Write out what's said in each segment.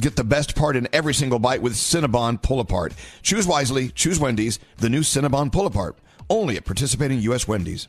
Get the best part in every single bite with Cinnabon Pull Apart. Choose wisely, choose Wendy's, the new Cinnabon Pull Apart. Only at participating U.S. Wendy's.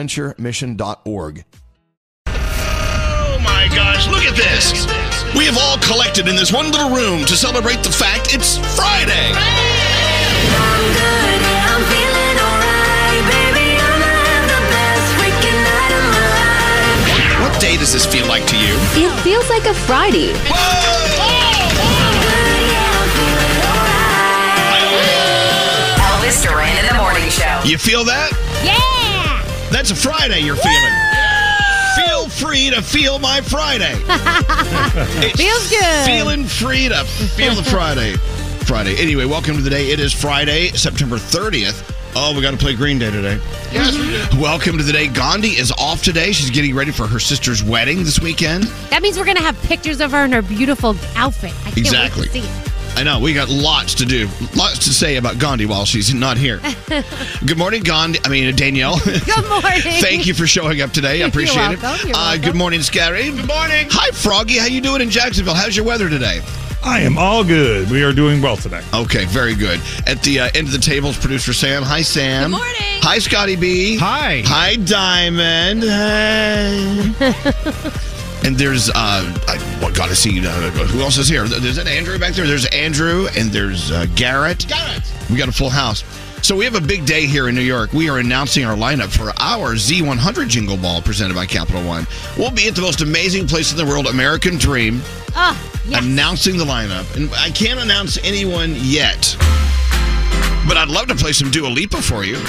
bonaventuremission.org. Oh my gosh, look at this. We have all collected in this one little room to celebrate the fact it's Friday. What day does this feel like to you? It feels like a Friday. Elvis Duran in the morning show. You feel that? Yeah! That's a Friday you're feeling. Feel free to feel my Friday. It's Feels good. Feeling free to feel the Friday. Friday. Anyway, welcome to the day. It is Friday, September 30th. Oh, we got to play Green Day today. Yes, we do. Welcome to the day. Gandhi is off today. She's getting ready for her sister's wedding this weekend. That means we're going to have pictures of her in her beautiful outfit. I can't Exactly. wait to see it. I know we got lots to do, lots to say about Gandhi while she's not here. good morning, Gandhi. I mean Danielle. Good morning. Thank you for showing up today. I You're appreciate it. You're Uh, welcome. good morning, Skeery. Good morning. Hi, Froggy. How you doing in Jacksonville? How's your weather today? I am all good. We are doing well today. Okay, very good. At the uh, end of the table is producer Sam. Hi, Sam. Good morning. Hi, Scotty B. Hi. Hi, Diamond. Hey. and there's, uh, I well, gotta see uh, who else is here. There's an Andrew back there. There's Andrew and there's uh, Garrett. Garrett. We got a full house. So we have a big day here in New York. We are announcing our lineup for our Z100 Jingle Ball presented by Capital One. We'll be at the most amazing place in the world, American Dream Oh, yes. announcing the lineup. And I can't announce anyone yet. But I'd love to play some Dua Lipa for you.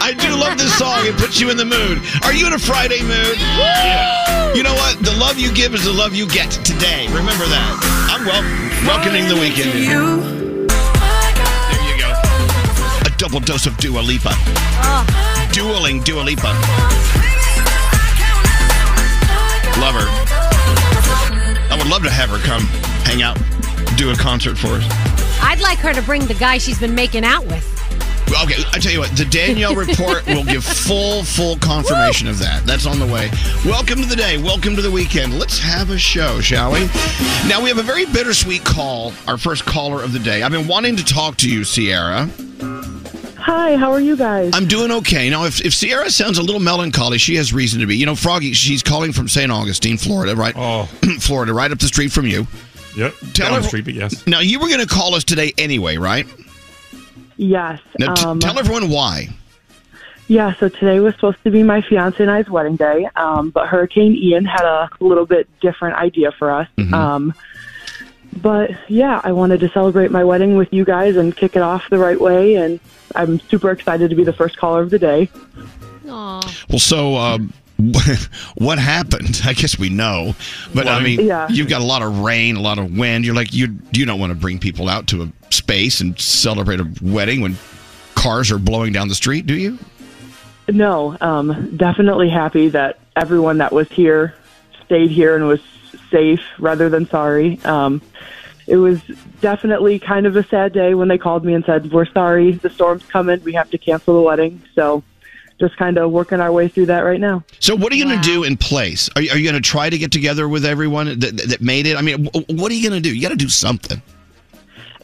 I do love this song. It puts you in the mood. Are you in a Friday mood? Yeah. You know what? The love you give is the love you get today. Remember that. I'm wel- welcoming the weekend. There you go. A double dose of Dua Lipa. Dueling Dua Lipa. Love her. I would love to have her come hang out, do a concert for us. I'd like her to bring the guy she's been making out with. Okay, I tell you what, the Danielle report will give full, full confirmation of that. That's on the way. Welcome to the day. Welcome to the weekend. Let's have a show, shall we? Now, we have a very bittersweet call, our first caller of the day. I've been wanting to talk to you, Sierra. Hi, how are you guys? I'm doing okay. Now, if, if Sierra sounds a little melancholy, she has reason to be. You know, Froggy, she's calling from St. Augustine, Florida, right? Oh, Florida, right up the street from you. Yep. Tell Down her- the street, but yes. Now, you were going to call us today anyway, right? yes. Now, t- um, tell everyone why. yeah, so today was supposed to be my fiance and I's wedding day, um, but Hurricane Ian had a little bit different idea for us. Mm-hmm. Um, but yeah, I wanted to celebrate my wedding with you guys and kick it off the right way, and I'm super excited to be the first caller of the day. Aw. Well, so um, what happened? I guess we know, but I mean, Yeah. you've got a lot of rain, a lot of wind. You're like you you don't want to bring people out to a space and celebrate a wedding when cars are blowing down the street, do you? No, um, definitely happy that everyone that was here stayed here and was safe rather than sorry. Um, it was definitely kind of a sad day when they called me and said, We're sorry, the storm's coming, we have to cancel the wedding. So just kind of working our way through that right now. So what are you going to do in place? Are you, are you going to try to get together with everyone that, that made it? I mean, wh- what are you going to do? You got to do something.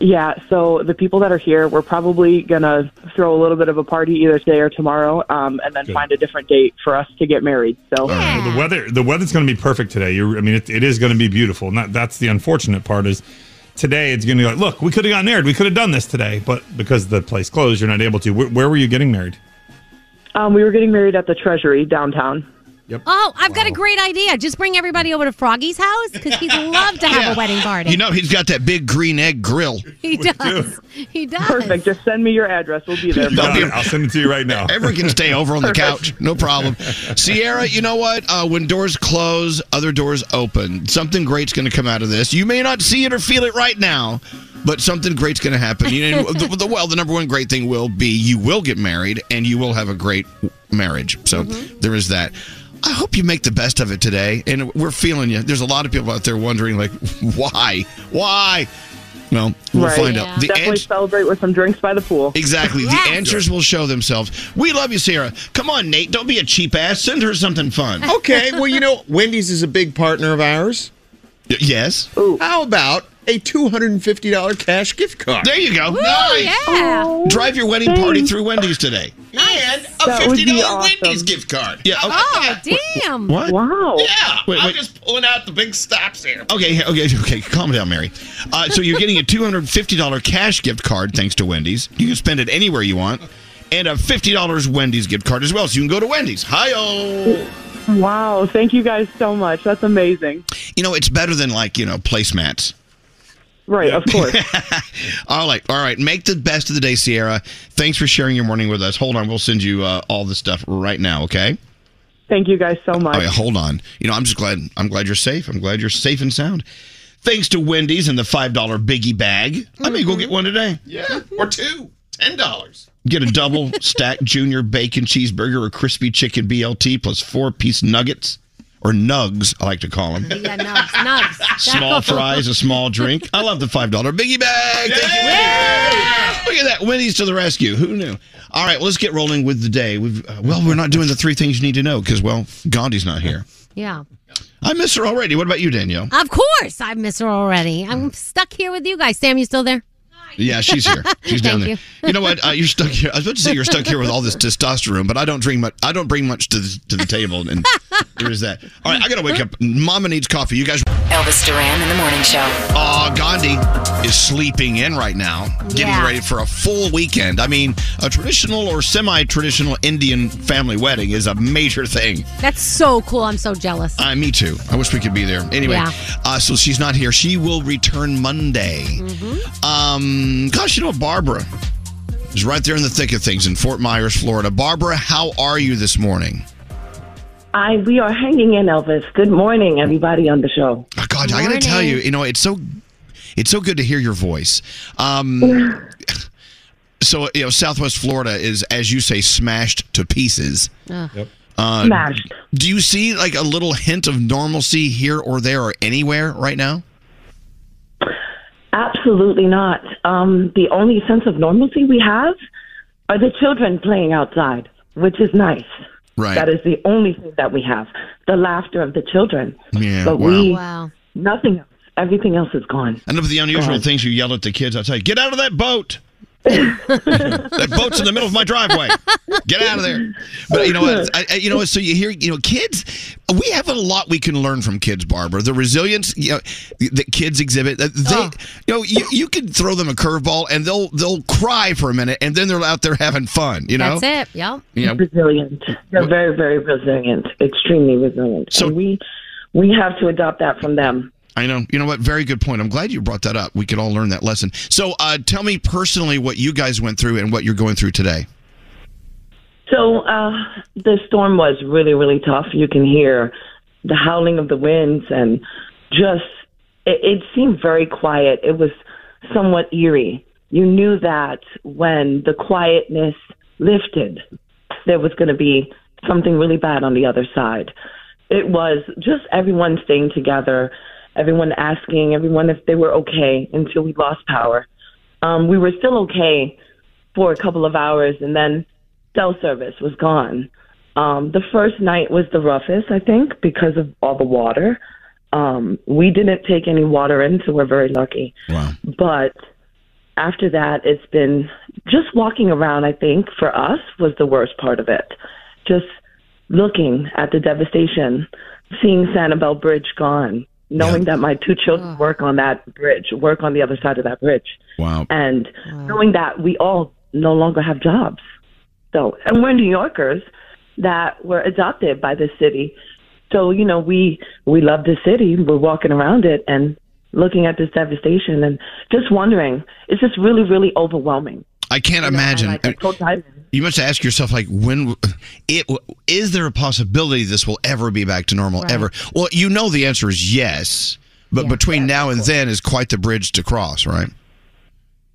Yeah, so the people that are here, we're probably going to throw a little bit of a party either today or tomorrow um, and then Good. find a different date for us to get married. So. Well, the weather, the weather's going to be perfect today. You're, I mean, it, it is going to be beautiful. And that, that's the unfortunate part is today it's going to be like, look, we could have gotten married. We could have done this today, but because the place closed, you're not able to. Where, where were you getting married? Um, we were getting married at the Treasury downtown. Oh, I've got a great idea. Just bring everybody over to Froggy's house because he'd love to have Yeah. a wedding party. You know, he's got that big green egg grill. he does. He does. Perfect. Just send me your address. We'll be there. Got. I'll send it to you right now. Everyone can stay over on the couch, no problem. Sierra, you know what? Uh, when doors close, other doors open. Something great's going to come out of this. You may not see it or feel it right now, but something great's going to happen. You know, the, the, well, the number one great thing will be you will get married and you will have a great marriage. So mm-hmm. there is that. I hope you make the best of it today, and we're feeling you. There's a lot of people out there wondering, like, why, why? Well, we'll Right. find Yeah. out. The Definitely ans- celebrate with some drinks by the pool. Exactly. Yes. The answers will show themselves. We love you, Sarah. Come on, Nate. Don't be a cheap ass. Send her something fun. Okay, well, you know, Wendy's is a big partner of ours. Y- yes. How about a $250 cash gift card? There you go. Ooh, nice. yeah. Drive your wedding party through Wendy's today. And a That $50 awesome. Wendy's gift card. Yeah. Okay. Oh, damn. What? Wow. Yeah, Wait, I'm wait. just pulling out the big stops here. Okay. Okay. Okay. Calm down, Mary. Uh, so you're getting a $250 cash gift card thanks to Wendy's. You can spend it anywhere you want. And a $50 Wendy's gift card as well. So you can go to Wendy's. Hi-oh. Wow. Thank you guys so much. That's amazing. You know, it's better than like, you know, placemats. Right, of course. all right, all right. Make the best of the day, Sierra. Thanks for sharing your morning with us. Hold on, we'll send you uh, all the stuff right now. Okay. Thank you guys so much. Oh yeah, hold on. You know, I'm just glad. I'm glad you're safe. I'm glad you're safe and sound. Thanks to Wendy's and the five dollar biggie bag. I may go get one today. Yeah, or two. $10. Get a double stack junior bacon cheeseburger or crispy chicken BLT plus four piece nuggets or nugs. I like to call them. Yeah, nugs, nugs. Small fries, a small drink. I love the five dollar biggie bag. Thank you, Wendy's. Look at that, Wendy's to the rescue. Who knew? All right, well, let's get rolling with the day. We've uh, well, we're not doing the three things you need to know because well, Gandhi's not here. Yeah. I miss her already. What about you, Danielle? Of course, I miss her already. I'm stuck here with you guys. Sam, you still there? Yeah, she's here. She's down there. you. You. know what? Uh, you're stuck here. I was about to say you're stuck here with all this testosterone, but I don't drink much. I don't bring much to the, to the table, and there is that. All right, I gotta wake up. Mama needs coffee. You guys. Elvis Duran in the morning show. Uh, Gandhi is sleeping in right now, getting Yeah. ready for a full weekend. I mean, a traditional or semi-traditional Indian family wedding is a major thing. That's so cool. I'm so jealous. Uh, me too. I wish we could be there. Anyway, Yeah. uh, so she's not here. She will return Monday. Mm-hmm. Um, gosh, you know, Barbara is right there in the thick of things in Fort Myers, Florida. Barbara, how are you this morning? I we are hanging in, Elvis. Good morning, everybody on the show. Oh, God, I got to tell you, you know, it's so it's so good to hear your voice. Um, so you know, Southwest Florida is, as you say, smashed to pieces. Yep. Uh, Smashed. Do you see like a little hint of normalcy here or there or anywhere right now? Absolutely not. Um, the only sense of normalcy we have are the children playing outside, which is nice. Right. That is the only thing that we have. The laughter of the children. Yeah, But wow. we, oh, Wow. nothing else. Everything else is gone. And of the unusual things you yell at the kids outside. Get out of that boat. That boat's in the middle of my driveway. Get out of there. But you know what? I, I- you know what? So you hear, you know, kids. We have a lot we can learn from kids, Barbara. The resilience, you know, that kids exhibit. uh, They, you know, you, you can throw them a curveball and they'll they'll cry for a minute and then they're out there having fun. You know. That's it. Yep. You know. resilient. They're very, very resilient. Extremely resilient. So- and we we have to adopt that from them. I know. You know what? Very good point. I'm glad you brought that up. We could all learn that lesson. So, uh, tell me personally what you guys went through and what you're going through today. So uh, the storm was really, really tough. You can hear the howling of the winds and just it, it seemed very quiet. It was somewhat eerie. You knew that when the quietness lifted, there was going to be something really bad on the other side. It was just everyone staying together, everyone asking everyone if they were okay until we lost power. Um, we were still okay for a couple of hours, and then cell service was gone. Um, the first night was the roughest, I think, because of all the water. Um, we didn't take any water in, so we're very lucky. Wow. But after that, it's been just walking around, I think, for us was the worst part of it. Just looking at the devastation, seeing Sanibel Bridge gone, knowing that my two children work on that bridge, work on the other side of that bridge Wow. and knowing that we all no longer have jobs. So, and we're New Yorkers that were adopted by the city. So, you know, we we love the city. We're walking around it and looking at this devastation and just wondering. It's just really, really overwhelming. I can't imagine. Like I told Diamond, You must ask yourself, like, when it is there a possibility this will ever be back to normal? Ever? Well, you know the answer is yes, but between now and then is quite the bridge to cross, right?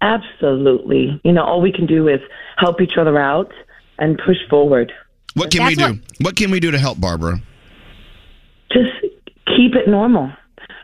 absolutely. You know, all we can do is help each other out and push forward. What can we do? What... can we do to help Barbara? Just keep it normal.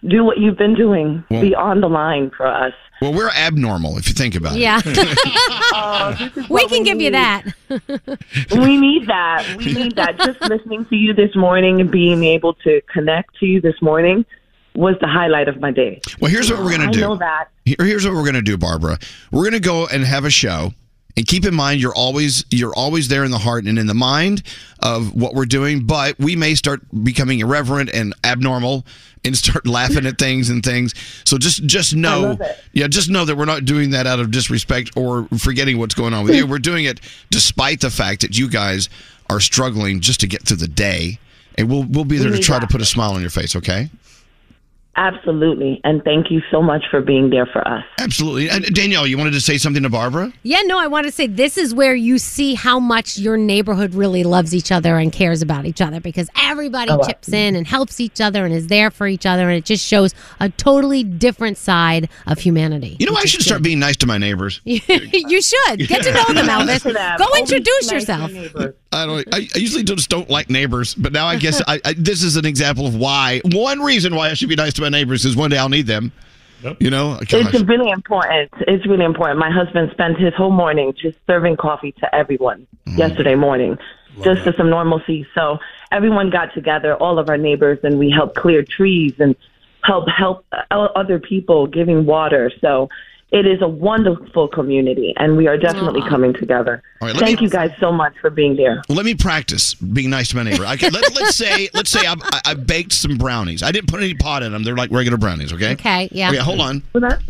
Do what you've been doing. Well- Be on the line for us. Well, we're abnormal if you think about Yeah. it. Yeah. Uh, we can give you that. we need that. We need that. Just listening to you this morning and being able to connect to you this morning was the highlight of my day. Well, here's what we're gonna do. I know that. Here- Here's what we're gonna do, Barbara. We're gonna go and have a show. And keep in mind, you're always you're always there in the heart and in the mind of what we're doing. But we may start becoming irreverent and abnormal and start laughing at things and things. So just just know, yeah, just know that we're not doing that out of disrespect or forgetting what's going on with you. We're doing it despite the fact that you guys are struggling just to get through the day. And we'll we'll be there to try to put a smile on your face. Okay. Absolutely. And thank you so much for being there for us. Absolutely. And uh, Danielle, you wanted to say something to Barbara? Yeah, no, I want to say this is where you see how much your neighborhood really loves each other and cares about each other because everybody Oh, chips in and helps each other and is there for each other. And it just shows a totally different side of humanity. You know, I should start being nice to my neighbors. you should get to know them, Elvis. Go introduce nice to yourself. Your neighbors. I don't. I, I usually just don't like neighbors, but now I guess I, I, this is an example of why. One reason why I should be nice to my neighbors is one day I'll need them. You know, Gosh. It's really important. It's really important. My husband spent his whole morning just serving coffee to everyone Mm. yesterday morning, just for some normalcy. So everyone got together, all of our neighbors, and we helped clear trees and help help other people giving water. So it is a wonderful community, and we are definitely coming together. All right, Thank me- you guys so much for being there. Let me practice being nice to my neighbor. I can, let, let's say, let's say I, I, I baked some brownies. I didn't put any pot in them. They're like regular brownies. Okay. Okay, yeah. Okay, hold on. Well, that's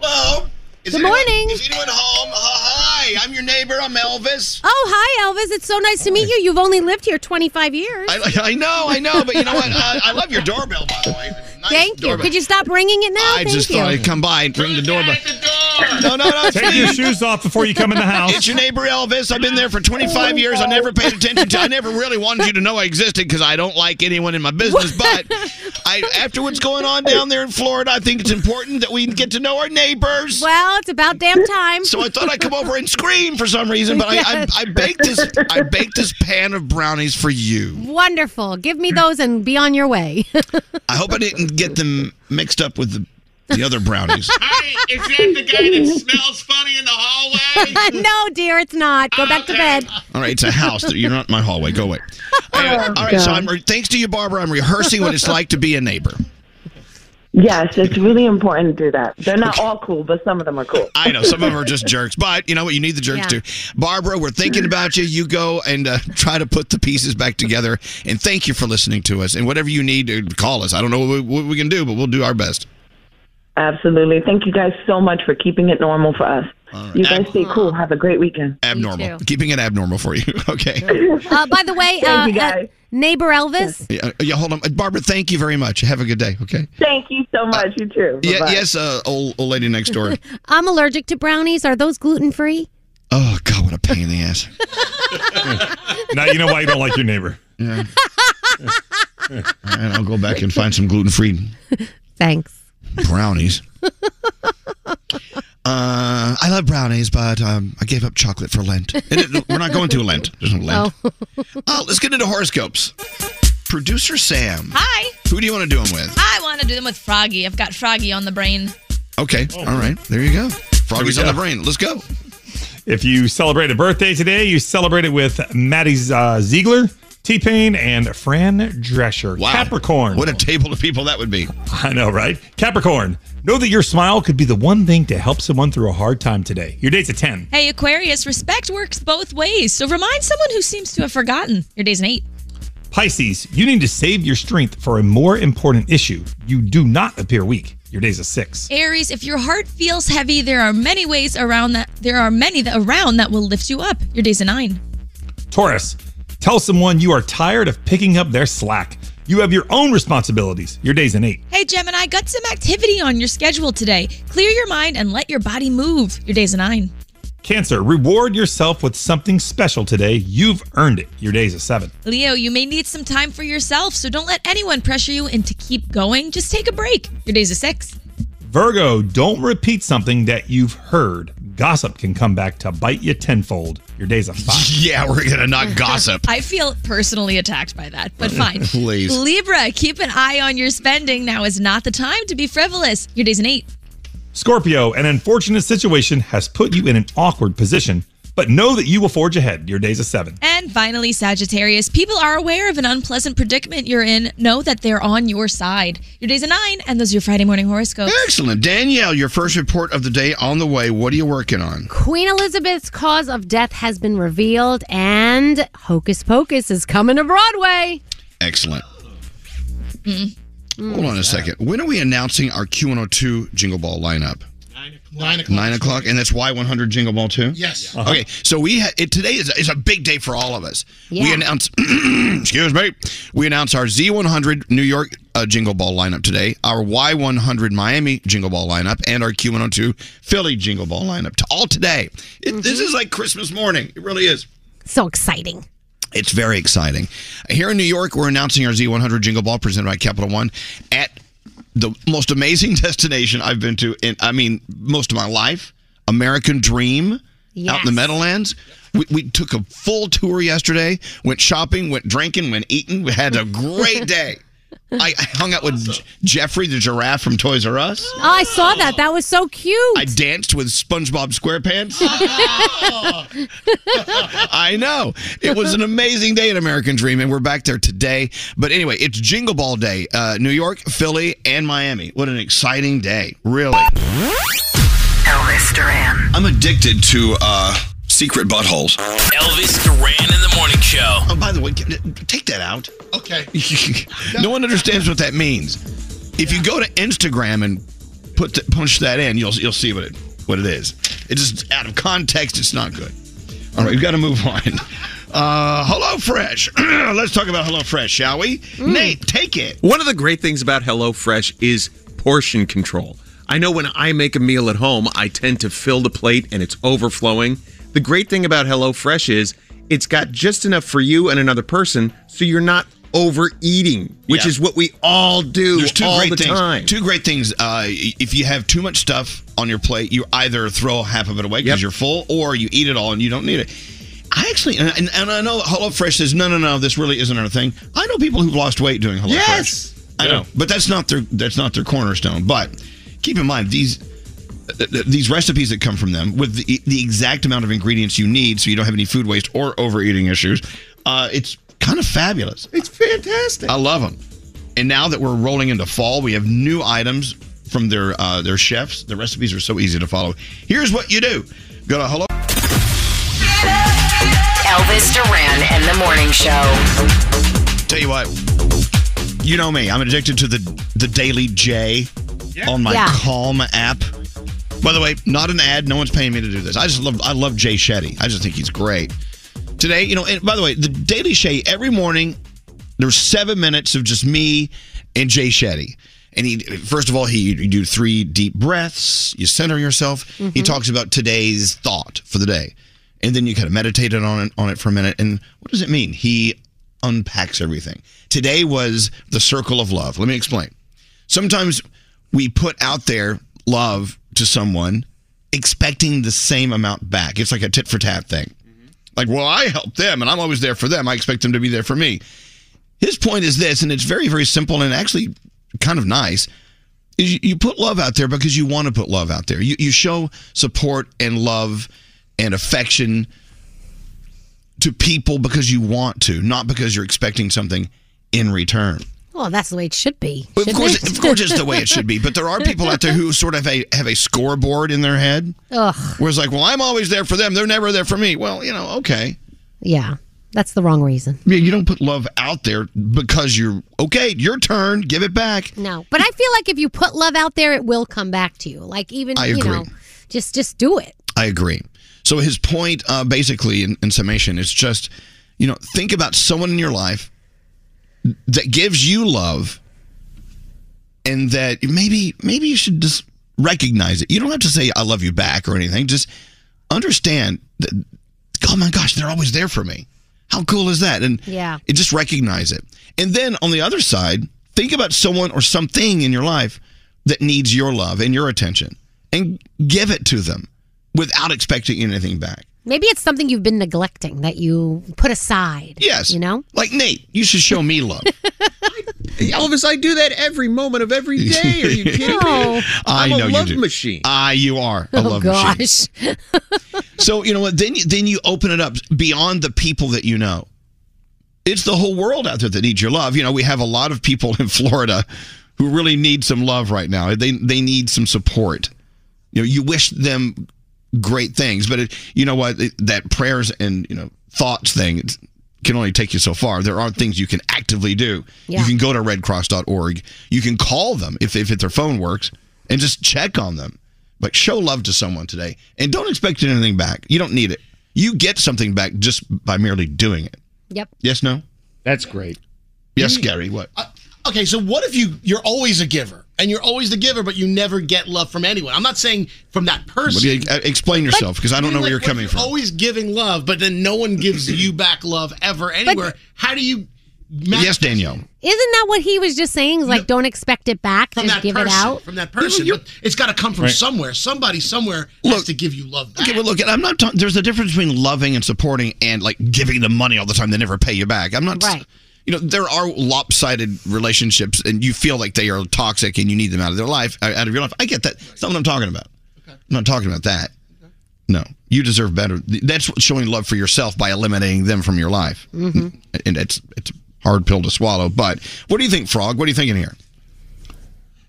Hello. Is Good anyone- morning. Is anyone home? Uh, hi, I'm your neighbor. I'm Elvis. Oh, hi, Elvis. It's so nice to meet you. You've only lived here 25 years. I, I know, I know, but you know what? I, I love your doorbell, by the way. Nice Thank you. doorbell. Could you stop ringing it now? I Thank just you. thought I'd come by and ring the doorbell. No, no, no. Take your shoes off before you come in the house. It's your neighbor Elvis. I've been there for 25 years. I never paid attention to. I never really wanted you to know I existed because I don't like anyone in my business. But I, after what's going on down there in Florida, I think it's important that we get to know our neighbors. Well, it's about damn time. So I thought I'd come over and scream for some reason, but I, I, I baked this. I baked this pan of brownies for you. Wonderful. Give me those and be on your way. I hope I didn't get them mixed up with the, the other brownies. Hey, is that the guy that smells funny in the hallway? no, dear, it's not. Go back to bed. All right, it's a house. You're not in my hallway. Go away. Anyway, all right, so I'm re- thanks to you, Barbara. I'm rehearsing what it's like to be a neighbor. Yes, it's really important to do that. They're not all cool, but some of them are cool. I know some of them are just jerks, but you know what? You need the jerks Yeah. too. Barbara, we're thinking about you. You go and uh, try to put the pieces back together. And thank you for listening to us. And whatever you need, uh, call us. I don't know what we, what we can do, but we'll do our best. Absolutely. Thank you guys so much for keeping it normal for us. You guys stay cool. Have a great weekend. Abnormal. Keeping it abnormal for you. Okay. Uh, by the way, uh, uh, neighbor Elvis. Yeah, yeah, hold on. Uh, Barbara, thank you very much. Have a good day, okay? Thank you so much. You too. Yeah, Bye-bye. yes, uh, old, old lady next door. I'm allergic to brownies. Are those gluten free? Oh, God, what a pain in the ass. now you know why you don't like your neighbor. Yeah. All right, I'll go back and find some gluten free Thanks. Brownies. Uh, I love brownies, but um, I gave up chocolate for Lent. And it- we're not going to Lent. There's no Lent. Oh. let's get into horoscopes. Producer Sam, Hi. who do you want to do them with? I want to do them with Froggy. I've got Froggy on the brain. Okay, all right, there you go. Froggy's on the brain. Let's go. If you celebrate a birthday today, you celebrate it with Maddie uh, Ziegler, T Pain, and Fran Drescher. Capricorn. What a table of people that would be. I know, right? Capricorn. Know that your smile could be the one thing to help someone through a hard time today. Your day's a 10. Hey, Aquarius, respect works both ways. So remind someone who seems to have forgotten. Your day's an eight. Pisces, you need to save your strength for a more important issue. You do not appear weak. Your day's a 6. Aries, if your heart feels heavy, there are many ways around that. There are many that around that will lift you up. Your day's a nine. Taurus, tell someone you are tired of picking up their slack. You have your own responsibilities. Your day's an 8. Hey, Gemini, got some activity on your schedule today. Clear your mind and let your body move. Your day's a nine. Cancer, reward yourself with something special today. You've earned it. Your day's a 7. Leo, you may need some time for yourself, so don't let anyone pressure you into keep going. Just take a break. Your day's a six. Virgo, don't repeat something that you've heard. Gossip can come back to bite you tenfold. Your day's a 5. Yeah, we're going to not gossip. I feel personally attacked by that, but fine. Please. Libra, keep an eye on your spending. Now is not the time to be frivolous. Your day's an eight. Scorpio, an unfortunate situation has put you in an awkward position, but know that you will forge ahead. Your day's a 7. And finally, Sagittarius, people are aware of an unpleasant predicament you're in. Know that they're on your side. Your day's a nine, and those are your Friday morning horoscopes. Excellent. Danielle, your first report of the day on the way. What are you working on? Queen Elizabeth's cause of death has been revealed, and Hocus Pocus is coming to Broadway. Excellent. Hmm. Hold on a second. When are we announcing our Q102 Jingle Ball lineup? Nine o'clock. Nine o'clock, and that's Y100 Jingle Ball too. Yes. Okay, so we ha- it, today is, is a big day for all of us. We announce, excuse me, we announce our Z100 New York uh, Jingle Ball lineup today, our Y100 Miami Jingle Ball lineup, and our Q102 Philly Jingle Ball lineup. To all today. It, This is like Christmas morning. It really is. So exciting. It's very exciting. Here in New York, we're announcing our Z100 Jingle Ball presented by Capital One at the most amazing destination I've been to in, I mean, most of my life, American Dream out in the Meadowlands. We, we took a full tour yesterday, went shopping, went drinking, went eating. We had a great day. I, I hung out with J- Jeffrey the giraffe from Toys R Us. Oh, I saw that. That was so cute. I danced with SpongeBob SquarePants. I know. It was an amazing day at American Dream, and we're back there today. But anyway, it's Jingle Ball Day. Uh, New York, Philly, and Miami. What an exciting day. Really. Elvis Duran. I'm addicted to uh, secret buttholes. Elvis Duran in the morning show. Oh, by the way, take that out. Okay. no one understands what that means. If you go to Instagram and put the, punch that in, you'll you'll see what it what it is. It's just out of context. It's not good. All right, we've got to move on. Uh, Hello Fresh. Let's talk about Hello Fresh, shall we? Nate, take it. One of the great things about Hello Fresh is portion control. I know when I make a meal at home, I tend to fill the plate and it's overflowing. The great thing about HelloFresh is it's got just enough for you and another person, so you're not overeating, which Yeah. is what we all do There's two all great the things. time. Two great things. Uh, if you have too much stuff on your plate, you either throw half of it away because Yep. you're full, or you eat it all and you don't need it. I actually, and, and, and I know HelloFresh says, no, no, no, this really isn't our thing. I know people who've lost weight doing HelloFresh. Yes! I know, but that's not their that's not their cornerstone. But keep in mind these th- th- these recipes that come from them with the, the exact amount of ingredients you need, so you don't have any food waste or overeating issues. Uh, it's kind of fabulous. It's fantastic. I love them. And now that we're rolling into fall, we have new items from their uh, their chefs. The recipes are so easy to follow. Here's what you do: go to hello. Elvis Duran and the Morning Show. Tell you what, you know me. I'm addicted to the the Daily Jay on my Yeah. Calm app. By the way, not an ad. No one's paying me to do this. I just love I love Jay Shetty. I just think he's great. Today, you know, and by the way, the Daily Jay every morning there's seven minutes of just me and Jay Shetty. And he first of all he you do three deep breaths, you center yourself. He mm-hmm. talks about today's thought for the day. And then you kind of meditate on it on it for a minute. And what does it mean? He unpacks everything. Today was the circle of love. Let me explain. Sometimes we put out there love to someone expecting the same amount back. It's like a tit for tat thing. Mm-hmm. Like, well, I help them and I'm always there for them. I expect them to be there for me. His point is this, and it's very, very simple and actually kind of nice. Is you, you put love out there because you want to put love out there. You, you show support and love and affection to people because you want to, not because you're expecting something in return. Well, that's the way it should be. Of course, it? of course, it's the way it should be. But there are people out there who sort of have a, have a scoreboard in their head, Ugh. where it's like, well, I'm always there for them. They're never there for me. Well, you know, okay. Yeah, that's the wrong reason. Yeah, you don't put love out there because you're okay. Your turn. Give it back. No, but I feel like if you put love out there, it will come back to you. Like even I you agree. know, just just do it. I agree. So his point, uh, basically, in, in summation, is just, you know, think about someone in your life that gives you love, and that maybe maybe you should just recognize it. You don't have to say "I love you" back or anything. Just understand that. Oh my gosh, they're always there for me. How cool is that? And Yeah. it just recognize it. And then on the other side, think about someone or something in your life that needs your love and your attention and give it to them without expecting anything back. Maybe it's something you've been neglecting that you put aside. Yes. You know? Like Nate, you should show me love. Elvis, I do that every moment of every day. Are you kidding No. me? I I'm know a love you do. machine. Ah, you are a Oh love machine. gosh. So you know what? Then then you open it up beyond the people that you know. It's the whole world out there that needs your love. You know, we have a lot of people in Florida who really need some love right now. They they need some support. You know, you wish them great things, but it, you know what? It- that prayers and you know thoughts thing it can only take you so far. There are things you can actively do. Yeah. You can go to redcross.org. You can call them if if their phone works and just check on them. But show love to someone today and don't expect anything back. You don't need it. You get something back just by merely doing it. Yep. Yes, no? That's great. Yes, Gary, what? Okay, so what if you you're always a giver and you're always the giver, but you never get love from anyone? I'm not saying from that person. You- uh, explain yourself because I don't know where Like, you're what if coming from. Always giving love, but then no one gives you back love ever anywhere. How do you? Yes, Danielle. Isn't that what he was just saying? Is like, don't expect it back. From just that give person, it out. from that person, but it's got to come from Right. somewhere. Somebody somewhere has to give you love back. Okay, but look, I'm not. talking. there's a difference between loving and supporting and like giving them money all the time. They never pay you back. I'm not. Right. You know, there are lopsided relationships, and you feel like they are toxic, and you need them out of their life, uh, out of your life. I get that. That's not what I'm talking about. I'm not talking about that. No, you deserve better. That's showing love for yourself by eliminating them from your life, Mm-hmm. and it's it's a hard pill to swallow. But what do you think, Frog? What are you thinking here?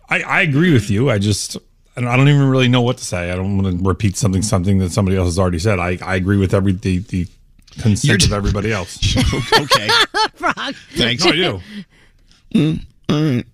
I, I agree with you. I just I don't, I don't even really know what to say. I don't want to repeat something something that somebody else has already said. I, I agree with every the, the consent of everybody else. okay. Frog. Thanks. No, I do. Mm, all right.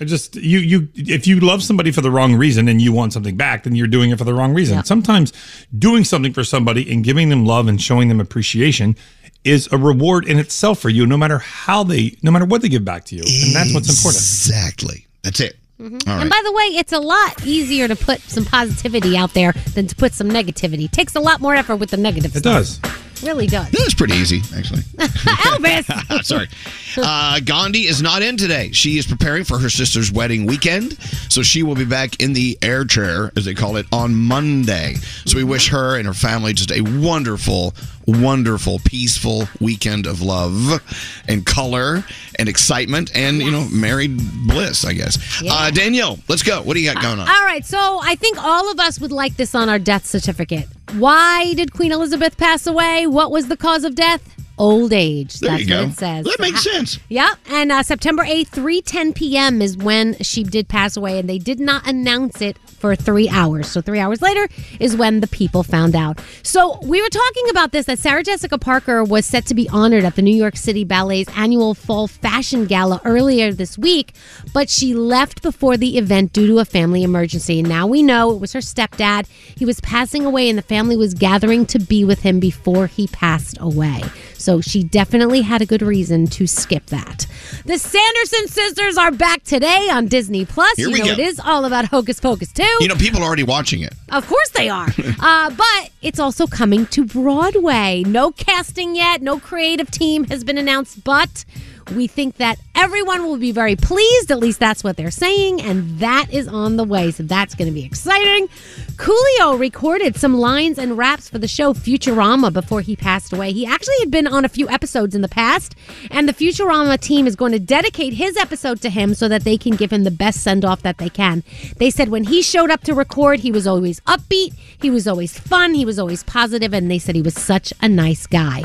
I just you you if you love somebody for the wrong reason and you want something back, then you're doing it for the wrong reason. Sometimes doing something for somebody and giving them love and showing them appreciation is a reward in itself for you, no matter how they, no matter what they give back to you, and that's what's important. Exactly. That's it. All And right. by the way, it's a lot easier to put some positivity out there than to put some negativity. It takes a lot more effort with the negative It stuff. does. Really good. That's pretty easy, actually. Elvis. Sorry. Uh, Gandhi is not in today. She is preparing for her sister's wedding weekend, so she will be back in the air chair, as they call it, on Monday. So we wish her and her family just a wonderful, wonderful, peaceful weekend of love and color and excitement and, you know, married bliss, I guess. Uh, Danielle, let's go. What do you got going on? All right, so I think all of us would like this on our death certificate. Why did Queen Elizabeth pass away? What was the cause of death? Old age. There That's you go. what it says. That makes sense. Yeah, and uh, September 8th, 3:10 p.m. is when she did pass away, and they did not announce it for three hours. So three hours later is when the people found out. So we were talking about this that Sarah Jessica Parker was set to be honored at the New York City Ballet's annual Fall Fashion Gala earlier this week, but she left before the event due to a family emergency. Now we know it was her stepdad. He was passing away, and the family was gathering to be with him before he passed away. So she definitely had a good reason to skip that. The Sanderson sisters are back today on Disney Plus. Here you we know go. it is all about Hocus Pocus too. You know, people are already watching it. Of course they are. uh, but it's also coming to Broadway. No casting yet, no creative team has been announced, but we think that everyone will be very pleased. At least that's what they're saying. And that is on the way. So that's going to be exciting. Coolio recorded some lines and raps for the show Futurama before he passed away. He actually had been on a few episodes in the past. And the Futurama team is going to dedicate his episode to him so that they can give him the best send off that they can. They said when he showed up to record, he was always upbeat, he was always fun, he was always positive, and they said he was such a nice guy.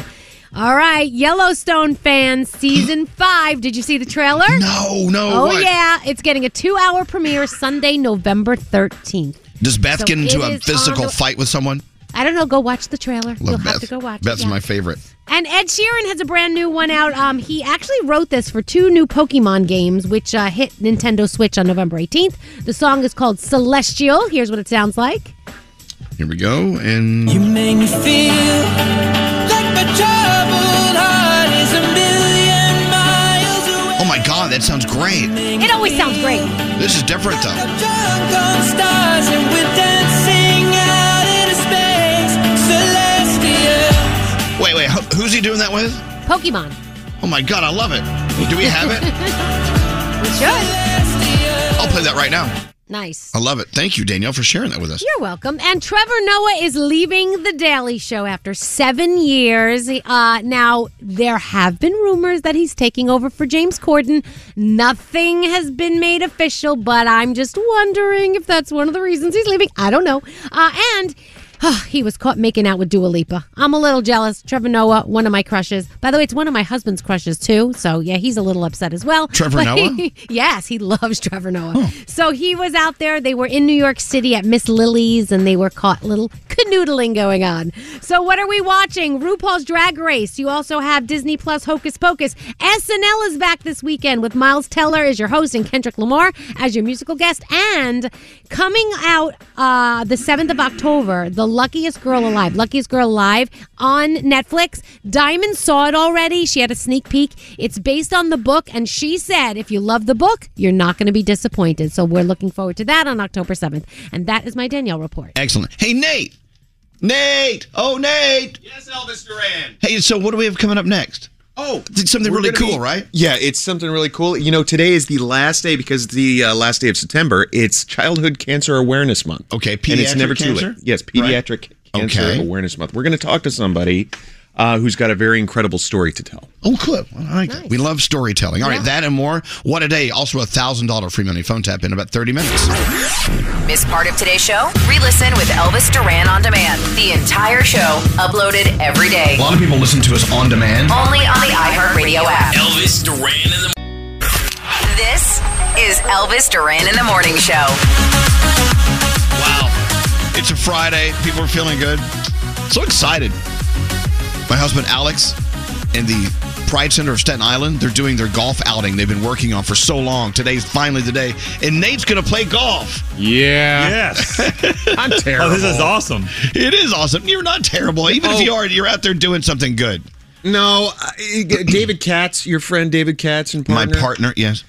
All right, Yellowstone fans, season five. Did you see the trailer? No, no. Oh, what? yeah. It's getting a two hour premiere Sunday, November 13th. Does Beth So get into a physical the- fight with someone? I don't know. Go watch the trailer. Love You'll Beth. have to go watch Beth's it. yeah. my favorite. And Ed Sheeran has a brand new one out. Um, he actually wrote this for two new Pokemon games, which uh, hit Nintendo Switch on November 18th. The song is called Celestial. Here's what it sounds like. Here we go. And You make me feel that sounds great. It always sounds great. This is different though. Drunk on stars and we're dancing out into space. Celestial. Wait, wait. Who's he doing that with? Pokemon. Oh my God, I love it. Do we have it? We should. I'll play that right now. Nice. I love it. Thank you, Danielle, for sharing that with us. You're welcome. And Trevor Noah is leaving The Daily Show after seven years. Uh, now, there have been rumors that he's taking over for James Corden. Nothing has been made official, but I'm just wondering if that's one of the reasons he's leaving. I don't know. Uh, and. Ah, he was caught making out with Dua Lipa. I'm a little jealous. Trevor Noah, one of my crushes. By the way, it's one of my husband's crushes too. So yeah, he's a little upset as well. Trevor Noah? yes, he loves Trevor Noah. So he was out there. They were in New York City at Miss Lily's, and they were caught little canoodling going on. So what are we watching? RuPaul's Drag Race. You also have Disney Plus Hocus Pocus. SNL is back this weekend with Miles Teller as your host and Kendrick Lamar as your musical guest. And coming out uh, the 7th of October, The Luckiest Girl Alive. Luckiest Girl Alive on Netflix. Diamond saw it already. She had a sneak peek. It's based on the book, and she said if you love the book, you're not going to be disappointed. So we're looking forward to that on October 7th. And that is my Danielle report. Excellent. Hey, Nate. Nate. Oh, Nate. Yes, Elvis Duran. Hey, so what do we have coming up next? Oh, It's something really cool, be- right? Yeah, it's something really cool. You know, today is the last day because it's the uh, last day of September. It's Childhood Cancer Awareness Month. Okay, and it's pediatric never too cancer? late. Yes, pediatric cancer Okay. awareness month. We're going to talk to somebody uh, who's got a very incredible story to tell. Oh, cool. I like that. We love storytelling. All right, that and more. What a day. Also, a $1,000 free money phone tap in about 30 minutes. Miss part of today's show? Re-listen with Elvis Duran on demand. The entire show uploaded every day. A lot of people listen to us on demand. Only on the iHeartRadio app. Elvis Duran in the This is Elvis Duran in the Morning Show. Wow. It's a Friday. People are feeling good. So excited. My husband Alex and the Pride Center of Staten Island, they're doing their golf outing they've been working on for so long. Today's finally the day. And Nate's going to play golf. Yeah. Yes. I'm Oh, terrible. this is awesome. It is awesome. You're not terrible. Even if Oh. you are, you're out there doing something good. No, David Katz, your friend David Katz and partner. My partner, yes.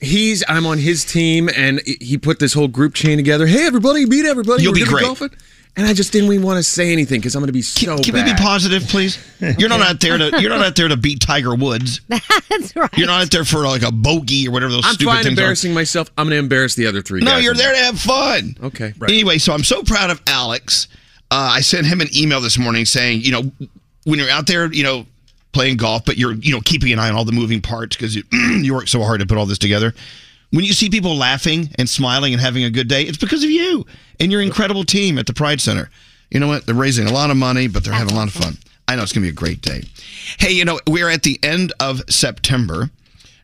He's I'm on his team, and he put this whole group chain together. Hey, everybody, meet everybody. You'll We're be great. golf it. And I just didn't even want to say anything because I'm going to be so Can we be positive, please? You're not out there to you're not out there to beat Tiger Woods. That's right. You're not out there for like a bogey or whatever those I'm stupid fine things are. embarrassing myself. I'm going to embarrass the other three No, guys. you're there to have fun. Okay. Right. Anyway, so I'm so proud of Alex. Uh, I sent him an email this morning saying, you know, when you're out there, you know, playing golf, but you're, you know, keeping an eye on all the moving parts because you, you work so hard to put all this together. When you see people laughing and smiling and having a good day, it's because of you and your incredible team at the Pride Center. You know what? They're raising a lot of money, but they're having a lot of fun. I know it's going to be a great day. Hey, you know, we're at the end of September,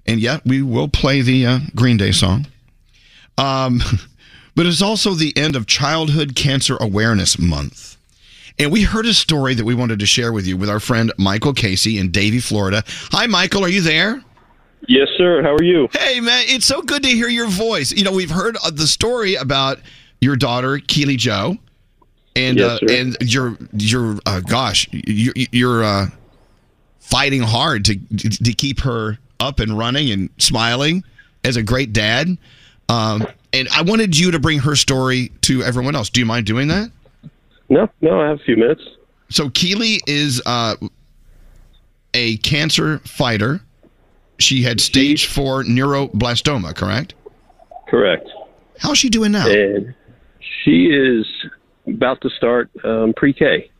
and yeah, we will play the uh, Green Day song. Um, but it's also the end of Childhood Cancer Awareness Month. And we heard a story that we wanted to share with you with our friend Michael Casey in Davie, Florida. Hi, Michael. Are you there? Yes, sir. How are you? Hey, man. It's so good to hear your voice. You know, we've heard uh, the story about your daughter, Keely Joe. And Yes, uh, and you're you're uh, gosh you're, you're uh, fighting hard to to keep her up and running and smiling as a great dad. Um, and I wanted you to bring her story to everyone else. Do you mind doing that? No, no, I have a few minutes. So Keely is uh, a cancer fighter. She had stage four neuroblastoma, correct? Correct. How's she doing now? And she is about to start um, pre-K.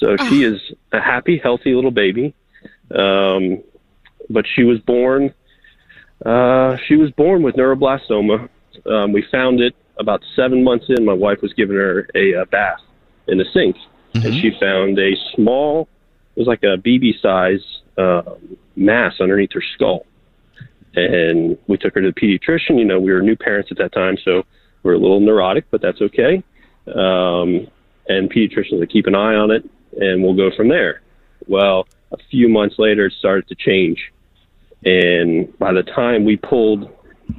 So she is a happy, healthy little baby. Um, but she was born. Uh, she was born with neuroblastoma. Um, we found it about seven months in. My wife was giving her a, uh bath in the sink, and she found a small. It was like a BB size um, mass underneath her skull. And we took her to the pediatrician. You know, we were new parents at that time, so we are a little neurotic, but that's okay. Um, and pediatricians will keep an eye on it, and we'll go from there. Well, a few months later, it started to change. And by the time we pulled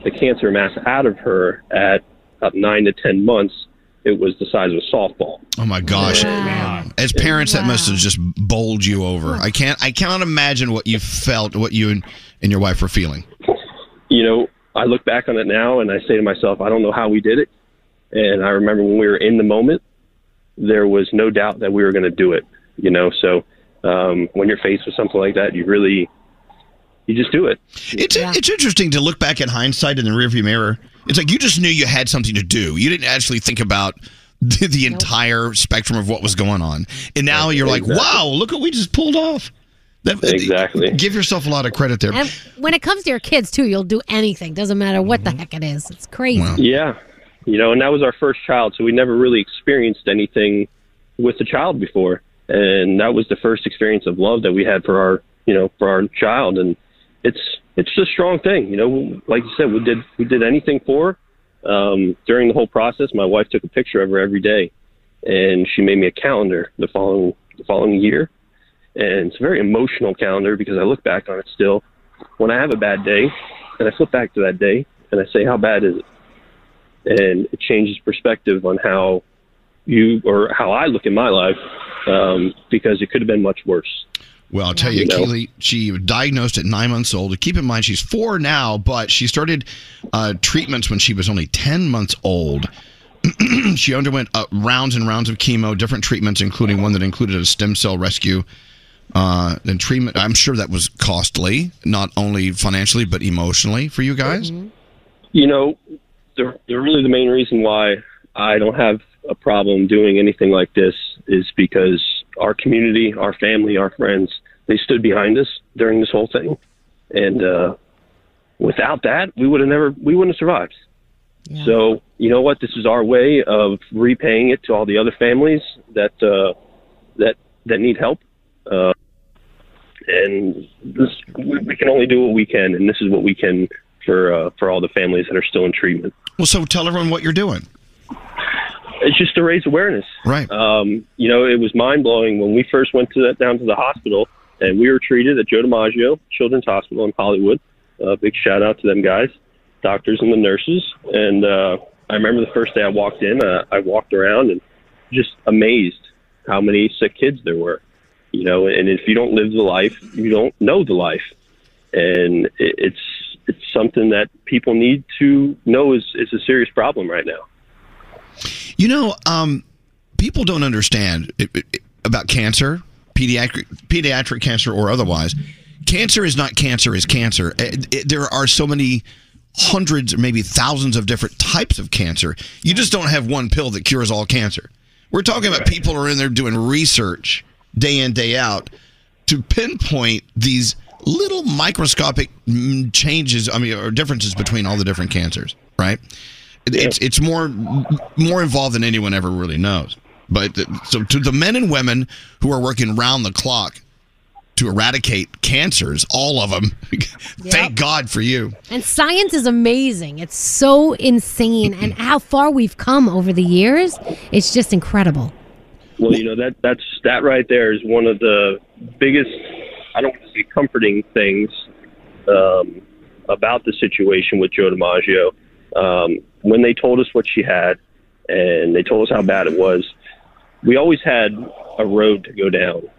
the cancer mass out of her at about nine to 10 months, it was the size of a softball. Oh my gosh! As parents, that must have just bowled you over. I can't. I cannot imagine what you felt, what you and, and your wife were feeling. you know, I look back on it now and I say to myself, I don't know how we did it. And I remember when we were in the moment, there was no doubt that we were going to do it. You know, so um, when you're faced with something like that, you really, you just do it. It's it's interesting to look back at hindsight in the rearview mirror. It's like you just knew you had something to do. You didn't actually think about the, the entire spectrum of what was going on. And now you're like, wow, look what we just pulled off. That, exactly. Give yourself a lot of credit there. And when it comes to your kids too, you'll do anything. Doesn't matter what the heck it is. It's crazy. Yeah. You know, and that was our first child, so we never really experienced anything with the child before. And that was the first experience of love that we had for our, you know, for our child. And it's it's a strong thing. You know, like you said, we did we did anything for her. Um, during the whole process, my wife took a picture of her every day, and she made me a calendar the following the following year. And it's a very emotional calendar because I look back on it still. When I have a bad day, and I flip back to that day, and I say, "How bad is it?" and it changes perspective on how you or how I look in my life um, because it could have been much worse. Well, I'll tell you, You know? Keely, she was diagnosed at nine months old. Keep in mind, she's four now, but she started uh, treatments when she was only 10 months old. she underwent uh, rounds and rounds of chemo, different treatments, including one that included a stem cell rescue. Uh, and treatment, I'm sure that was costly, not only financially, but emotionally for you guys. You know, the, the really the main reason why I don't have a problem doing anything like this is because our community, our family, our friends, they stood behind us during this whole thing, and uh, without that, we would have never, we wouldn't have survived. So you know what? This is our way of repaying it to all the other families that uh, that that need help, uh, and this, we, we can only do what we can, and this is what we can for uh, for all the families that are still in treatment. Well, so tell everyone what you're doing. It's just to raise awareness. Right. Um, you know, it was mind blowing when we first went to that, down to the hospital and we were treated at Joe DiMaggio Children's Hospital in Hollywood. Uh, big shout out to them guys, doctors and the nurses. And uh, I remember the first day I walked in, uh, I walked around and just amazed how many sick kids there were. You know, and if you don't live the life, you don't know the life. And it's it's something that people need to know is is a serious problem right now. You know, um, people don't understand it- it- about cancer, pediatric pediatric cancer or otherwise. Cancer is not cancer is cancer. It- it- there are so many hundreds or maybe thousands of different types of cancer. You just don't have one pill that cures all cancer. We're talking about people who are in there doing research day in day out to pinpoint these little microscopic changes, I mean, or differences between all the different cancers, right? It- It's it's more more involved than anyone ever really knows. But so to the men and women who are working round the clock to eradicate cancers, all of them, thank God for you. And science is amazing. It's so insane. And how far we've come over the years, it's just incredible. Well, you know that that's that right there is one of the biggest. I don't want to say comforting things um, about the situation with Joe DiMaggio. Um, when they told us what she had, and they told us how bad it was, we always had a road to go down.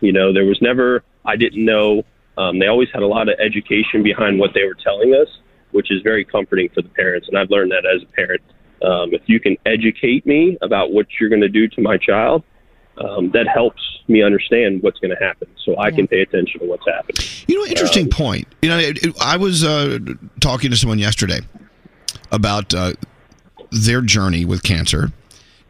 You know, there was never. I didn't know. Um, they always had a lot of education behind what they were telling us, which is very comforting for the parents. And I've learned that as a parent. Um, if you can educate me about what you're going to do to my child, um, that helps me understand what's going to happen, so I can pay attention to what's happening. You know, interesting point. You know, it, it- I was uh, talking to someone yesterday about uh, their journey with cancer,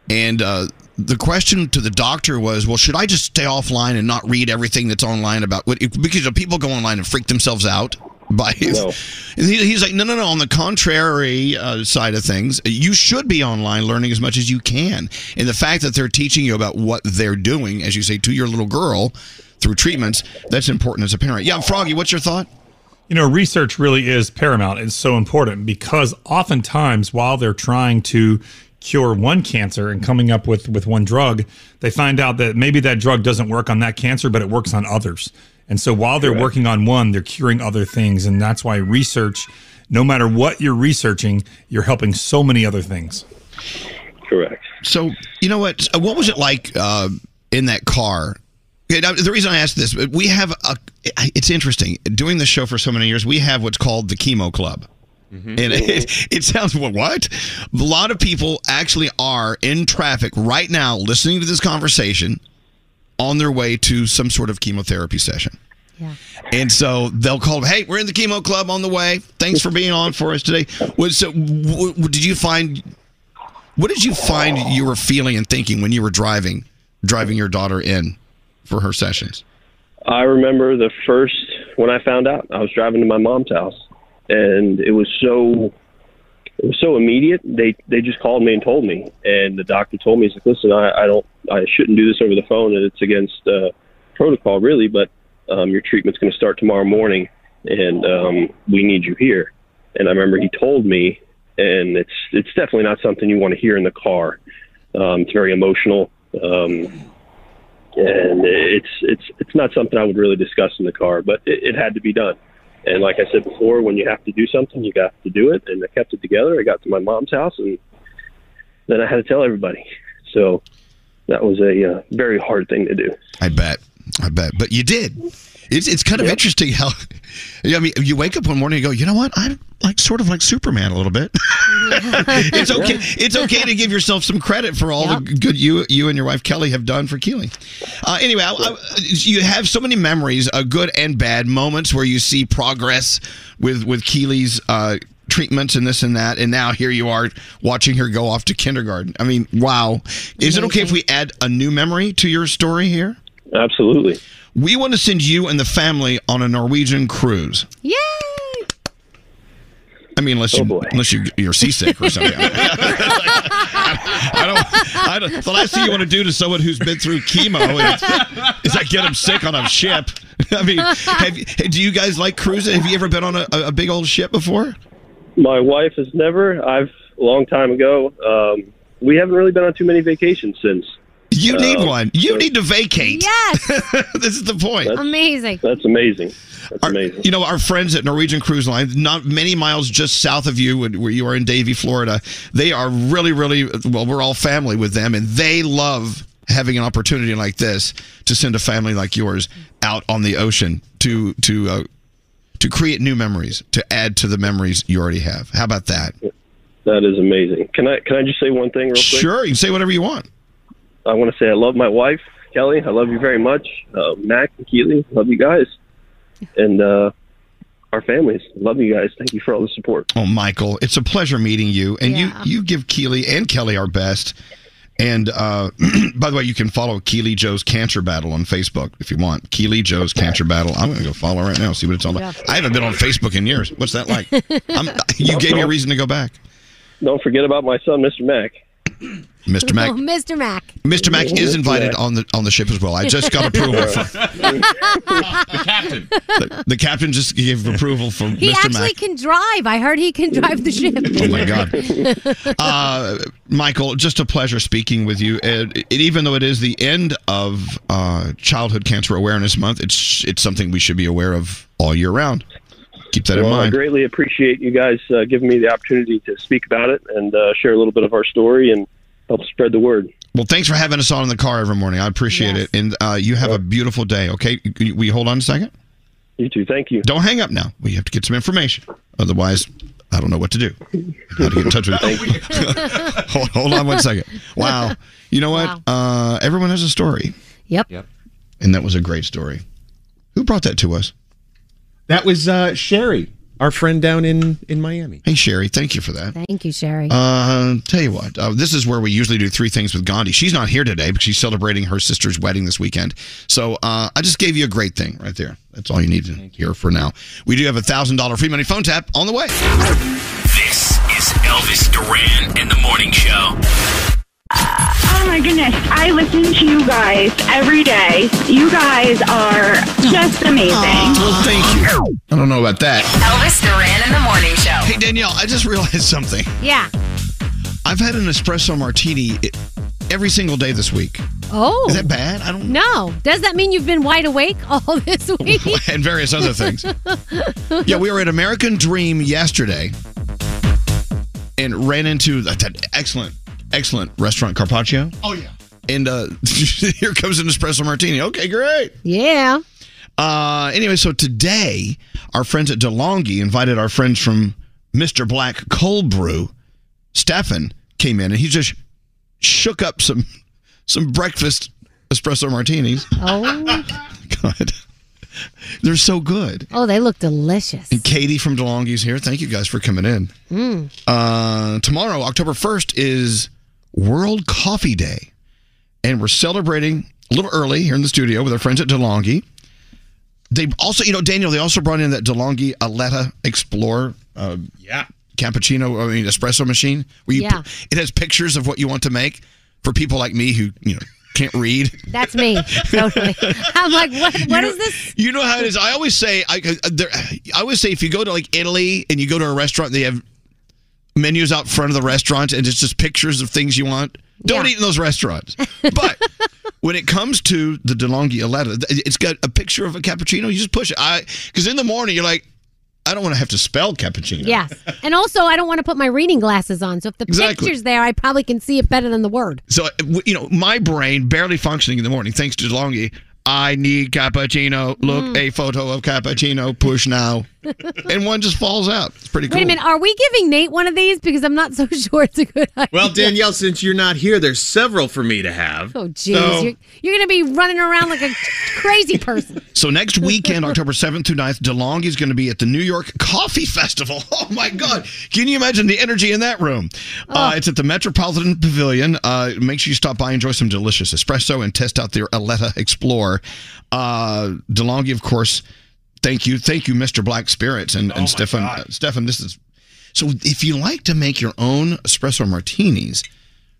and uh, the question to the doctor was, "Well, should I just stay offline and not read everything that's online about what?" Because you know, people go online and freak themselves out by. And he, he's like, "No, no, no. On the contrary uh, side of things, you should be online learning as much as you can. And the fact that they're teaching you about what they're doing, as you say, to your little girl." Through treatments, that's important as a parent. Yeah, Froggy, what's your thought? You know, research really is paramount. It's so important because oftentimes while they're trying to cure one cancer and coming up with, with one drug, they find out that maybe that drug doesn't work on that cancer, but it works on others. And so while they're working on one, they're curing other things. And that's why research, no matter what you're researching, you're helping so many other things. Correct. So, you know what? uh, What was it like uh, in that car? The reason I asked this, we have a. It's interesting. Doing the show for so many years, we have what's called the Chemo Club. And it, it sounds well, what? A lot of people actually are in traffic right now listening to this conversation on their way to some sort of chemotherapy session. Yeah. And so they'll call, hey, we're in the chemo club on the way. Thanks for being on for us today. Was so, w- w- did you find what did you find you were feeling and thinking when you were driving driving your daughter in for her sessions? I remember the first when I found out I was driving to my mom's house, and it was so it was so immediate. They they just called me and told me, and the doctor told me, he's like, listen, I, I don't I shouldn't do this over the phone, and it's against uh, protocol, really, but um, your treatment's going to start tomorrow morning, and um, we need you here. And I remember he told me, and it's it's definitely not something you want to hear in the car. Um, it's very emotional. Um, and it's it's it's not something I would really discuss in the car, but it, it had to be done. And like I said before, when you have to do something, you got to do it. And I kept it together. I got to my mom's house, and then I had to tell everybody. So that was a uh, very hard thing to do. I bet. I bet. But you did. It's it's kind of interesting how I mean you wake up one morning and go, you know what? I'm like sort of like Superman a little bit. it's okay. It's okay to give yourself some credit for all the good you you and your wife Kelly have done for Keely. Uh, anyway, I, I, you have so many memories, uh, good and bad moments where you see progress with with Keely's uh, treatments and this and that, and now here you are watching her go off to kindergarten. I mean, wow! Is it okay if we add a new memory to your story here? Absolutely. We want to send you and the family on a Norwegian cruise. Yay! I mean, unless you unless you you're seasick or something. I don't. I don't. The last thing you want to do to someone who's been through chemo is, is like get them sick on a ship. I mean, have you, do you guys like cruising? Have you ever been on a, a big old ship before? My wife has never. I've a long time ago. Um, we haven't really been on too many vacations since. You need Um, one. You need to vacate. Yes. this is the point. Amazing. That's amazing. That's amazing. You know, our friends at Norwegian Cruise Line, not many miles just south of you, where you are in Davie, Florida, they are really, really well. We're all family with them, and they love having an opportunity like this to send a family like yours out on the ocean to to uh, to create new memories, to add to the memories you already have. How about that? That is amazing. Can I can I just say one thing real quick? Sure, you can say whatever you want. I want to say I love my wife, Kelly. I love you very much. Uh, Mac and Keely, love you guys. And uh, our families, love you guys. Thank you for all the support. Oh, Michael, it's a pleasure meeting you, and Yeah. you you give Keely and Kelly our best. And uh, by the way, you can follow Keely Joe's Cancer Battle on Facebook if you want. Keely Joe's Cancer Battle. I'm going to go follow right now, see what it's all about. I haven't been on Facebook in years. What's that like? I'm, you gave me a reason to go back. Don't forget about my son, Mr. Mac. Mr. Mac. Oh, Mr. Mac. Mr. Mac is invited on the on the ship as well. I just got approval from the captain. the, the captain. Just gave approval for He Mr. actually Mac. can drive. I heard he can drive the ship. Oh my God. Uh, Michael, just a pleasure speaking with you. And it, even though it is the end of uh, Childhood Cancer Awareness Month, it's it's something we should be aware of all year round. Keep that in well, I mind. greatly appreciate you guys uh, giving me the opportunity to speak about it and uh, share a little bit of our story and help spread the word. Well, thanks for having us on in the car every morning. I appreciate it. And uh, you have a beautiful day. Okay, We hold on a second. You too. Thank you. Don't hang up now. We have to get some information. Otherwise, I don't know what to do. How to get in touch with you. hold, hold on one second. Wow. You know what? Uh, everyone has a story. Yep. Yep. And that was a great story. Who brought that to us? That was uh, Sherry, our friend down in in Miami. Hey, Sherry. Thank you for that. Thank you, Sherry. Uh, tell you what, uh, this is where we usually do three things with Gandhi. She's not here today because she's celebrating her sister's wedding this weekend. So uh, I just gave you a great thing right there. That's all you need to hear for now. We do have a thousand dollar free money phone tap on the way. This is Elvis Duran and the Morning Show. Oh my goodness. I listen to you guys every day. You guys are just amazing. Well, thank you. I don't know about that. Elvis Duran in the morning show. Hey Danielle, I just realized something. Yeah. I've had an espresso martini i- every single day this week, Oh. Is that bad? I don't No. Does that mean you've been wide awake all this week? and various other things. yeah, we were at American Dream yesterday and ran into that, that excellent, excellent restaurant Carpaccio. Oh yeah. And uh, here comes an espresso martini. Okay, great. Yeah. Uh, anyway, so today our friends at DeLonghi invited our friends from Mr. Black Cold Brew. Stefan came in and he just shook up some some breakfast espresso martinis. Oh. God, they're so good. Oh, they look delicious. And Katie from DeLonghi's here. Thank you guys for coming in. Mm. Uh, tomorrow, October 1st, is World Coffee Day. And we're celebrating a little early here in the studio with our friends at DeLonghi. They also, you know, Daniel, they also brought in that DeLonghi Eletta Explorer. Uh, yeah. Cappuccino, I mean, espresso machine. Where you, Yeah. It has pictures of what you want to make for people like me who, you know, can't read. That's me. Totally. I'm like, what? What is this? You know how it is. I always say, I, I- there, I always say, if you go to like Italy and you go to a restaurant, they have menus out front of the restaurant, and it's just pictures of things you want. Don't Yeah. eat in those restaurants. But when it comes to the DeLonghi Eletta, it's got a picture of a cappuccino. You just push it. I because in the morning you're like, I don't want to have to spell cappuccino. Yes. And also, I don't want to put my reading glasses on. So if the Exactly. picture's there, I probably can see it better than the word. So you know, my brain barely functioning in the morning thanks to DeLonghi. I need cappuccino. Look, Mm. a photo of cappuccino. Push now, and one just falls out. It's pretty cool. Wait a minute. Are we giving Nate one of these? Because I'm not so sure it's a good idea. Well, Danielle, since you're not here, there's several for me to have. Oh, jeez. So- You're, you're going to be running around like a crazy person. So next weekend, October 7th through 9th, DeLonghi is going to be at the New York Coffee Festival. Oh my God. Can you imagine the energy in that room? Uh, it's at the Metropolitan Pavilion. Uh, make sure you stop by, enjoy some delicious espresso, and test out their Eletta Explorer. Uh, DeLonghi, of course, thank you. Thank you, Mr. Black Spirits and, and Stefan. Uh, Stefan, this is. So if you like to make your own espresso martinis,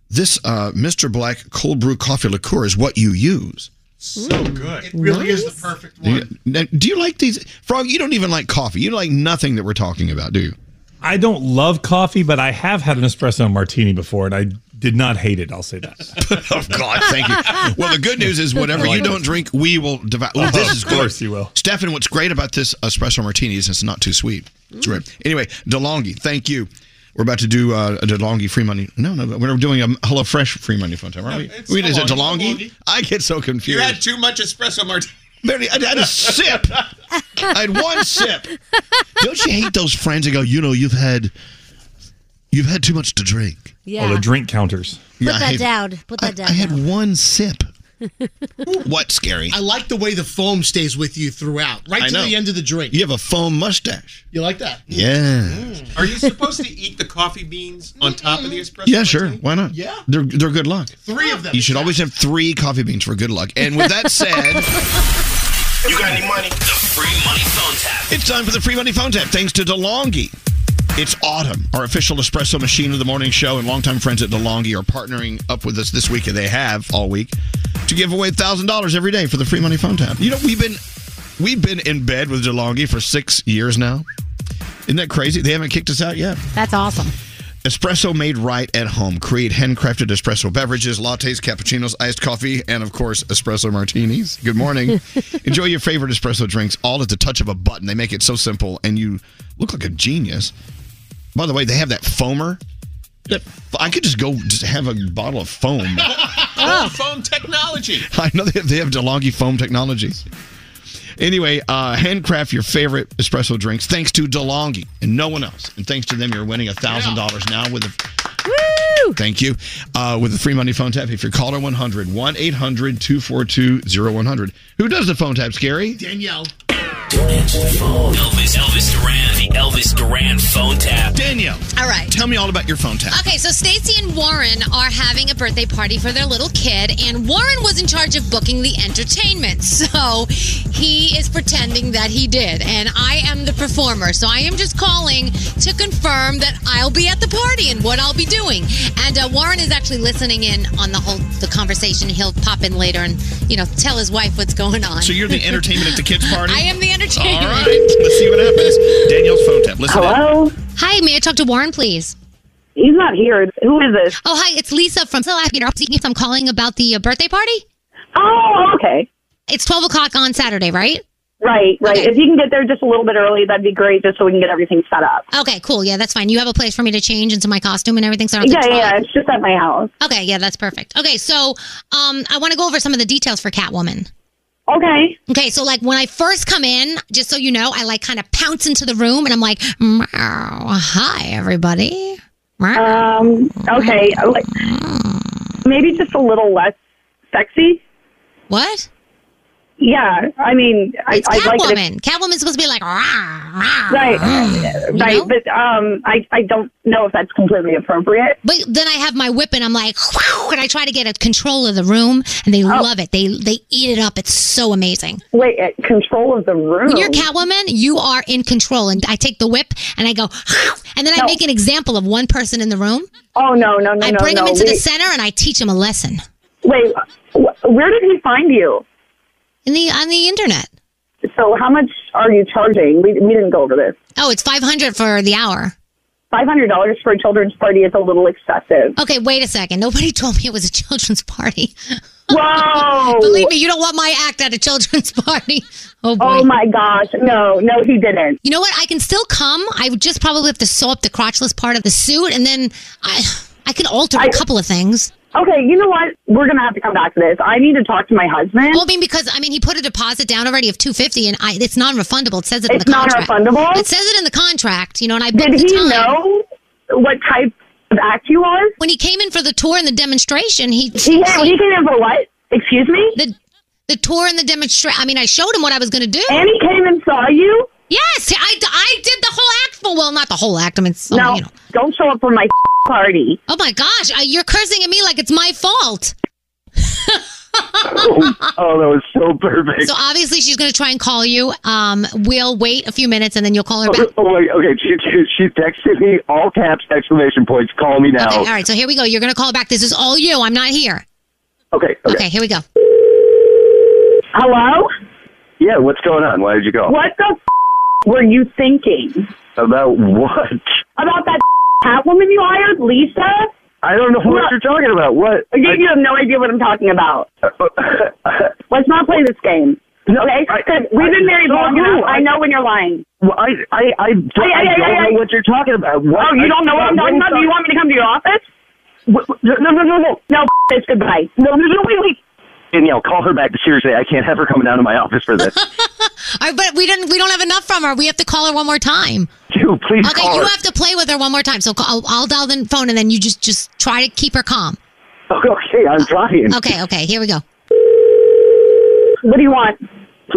this uh, Mr. Black cold brew coffee liqueur is what you use. So good. It really is the perfect Do you, one. do you like these? Frog, you don't even like coffee. You like nothing that we're talking about, do you? I don't love coffee, but I have had an espresso martini before, and I did not hate it. I'll say that. oh God, thank you. Well, the good news is whatever like you don't this. drink, we will devour. Oh, this is Of course you will. Stefan, what's great about this espresso martini is it's not too sweet. It's great. Anyway, DeLonghi, thank you. We're about to do uh, a DeLonghi free money. No, no, we're doing a HelloFresh free money fun time, aren't we? it's Wait, is it DeLonghi, DeLonghi? I get so confused. You had too much espresso martini. Barely, I had a sip. I had one sip. Don't you hate those friends that go, you know, you've had, you've had too much to drink. Oh, the drink counters. Put that down. Put that down. I had one sip. what scary? I like the way the foam stays with you throughout, right I to know. the end of the drink. You have a foam mustache. You like that? Yeah. Mm. Are you supposed to eat the coffee beans on top of the mm-hmm. espresso? Yeah, sure. Why not? Yeah. They're they're good luck. Three of them. You should always have three coffee beans for good luck. And with that said, You got any money? The free money phone tap. it's time for the free money phone tap. Thanks to DeLonghi. It's autumn. Our official espresso machine of the morning show and longtime friends at DeLonghi are partnering up with us this week, and they have all week to give away thousand dollars every day for the free money phone tap. You know, we've been we've been in bed with DeLonghi for six years now. Isn't that crazy? They haven't kicked us out yet. That's awesome. Espresso made right at home. Create handcrafted espresso beverages, lattes, cappuccinos, iced coffee, and of course, espresso martinis. Good morning. Enjoy your favorite espresso drinks all at the touch of a button. They make it so simple, and you look like a genius. By the way, they have that foamer. That I could just go just have a bottle of foam. Oh, foam technology. I know they have, they have DeLonghi foam technology. Anyway, uh, handcraft your favorite espresso drinks thanks to DeLonghi and no one else. And thanks to them, you're winning $1,000 now with a. Woo! Thank you. Uh, with a free money phone tap. If you're caller 100, 1 800 242 0100. Who does the phone tap, Skeery? Danielle. Don't answer the phone. Elvis, Elvis Duran, the Elvis Duran phone tap. Danielle. All right. Tell me all about your phone tap. Okay, so Stacy and Warren are having a birthday party for their little kid, and Warren was in charge of booking the entertainment. So he is pretending that he did, and I am the performer. So I am just calling to confirm that I'll be at the party and what I'll be doing. And uh, Warren is actually listening in on the whole the conversation. He'll pop in later and you know tell his wife what's going on. So you're the entertainment at the kids' party? I am the entertainment. All right. Let's see what happens. Danielle's phone tap. Listen in. Hi, may I talk to Warren, please? He's not here. Who is this? Oh, hi, it's Lisa from So Happy I'm calling about the uh, birthday party. Oh, okay. It's 12 o'clock on Saturday, right? Right, right. Okay. If you can get there just a little bit early, that'd be great, just so we can get everything set up. Okay, cool. Yeah, that's fine. You have a place for me to change into my costume and everything? So I don't Yeah, yeah, it's just at my house. Okay, yeah, that's perfect. Okay, so um, I want to go over some of the details for Catwoman. Okay. Okay, so like when I first come in, just so you know, I like kind of pounce into the room and I'm like, "Meow. "Hi, everybody." Meow. Um, okay. like, Maybe just a little less sexy. What? Yeah, I mean, I, It's like if- Catwoman. Catwoman's supposed to be like, "Rah, rah, Right, rah," you right, know? but um, I I don't know if that's completely appropriate. But then I have my whip and I'm like, "Whew," and I try to get a control of the room, and they love it. They they eat it up. It's so amazing. Wait, uh, control of the room. When you're Catwoman, you are in control, and I take the whip and I go, and then I make an example of one person in the room. Oh no, no, no, I no, bring no. him into the center and I teach him a lesson Wait, wh- where did he find you? In the on the internet. So how much are you charging? We we didn't go over this. Oh, it's five hundred for the hour. Five hundred dollars for a children's party is a little excessive. Okay, wait a second. Nobody told me it was a children's party. Whoa! Believe me, you don't want my act at a children's party. Oh boy. Oh my gosh, no, no, he didn't. You know what? I can still come. I would just probably have to sew up the crotchless part of the suit, and then I I can alter a couple of things. Okay, you know what? We're gonna have to come back to this. I need to talk to my husband. Well, I mean, because I mean, he put a deposit down already of two fifty, and I, it's non-refundable. It says it in It's the contract. non-refundable? It says it in the contract. You know, and I Did the he time. know what type of act you are? when he came in for the tour and the demonstration? He He, he came in for what? Excuse me? The the tour and the demonstration. I mean, I showed him what I was going to do. And he came and saw you? Yes, I, I did the whole act. For, well, not the whole act. I mean, some, no, you know. don't show up for my party. Oh my gosh, uh, you're cursing at me like it's my fault. oh, that was so perfect. So obviously she's going to try and call you. Um, we'll wait a few minutes and then you'll call her back. Oh, wait, okay, she, she, she texted me all caps exclamation points. Call me now. Okay, all right. So here we go. You're going to call back. This is all you. I'm not here. Okay, okay. Okay, here we go. Hello? Yeah, what's going on? Why did you call? What the f- were you thinking? About what? About that Catwoman you hired, Lisa? I don't know what you're talking about. What? You, you have no idea what I'm talking about. Let's not play this game. No, okay? I- 'Cause we've been married long enough. I I- know when you're lying. Well, I, I, I, don't, Hey, hey, I hey, don't hey, know hey. what you're talking about. What? Oh, you don't know what I'm talking about? Do you want me to come to your office? No, no, no, no, no. No, f- this. Goodbye. No, no, no, wait, wait. Danielle, call her back. Seriously, I can't have her coming down to my office for this. All right, but we don't we don't have enough from her. We have to call her one more time. Dude, please okay, call you her. have to play with her one more time. So call, I'll, I'll dial the phone and then you just just try to keep her calm. Okay, I'm trying. Okay, okay, here we go. What do you want?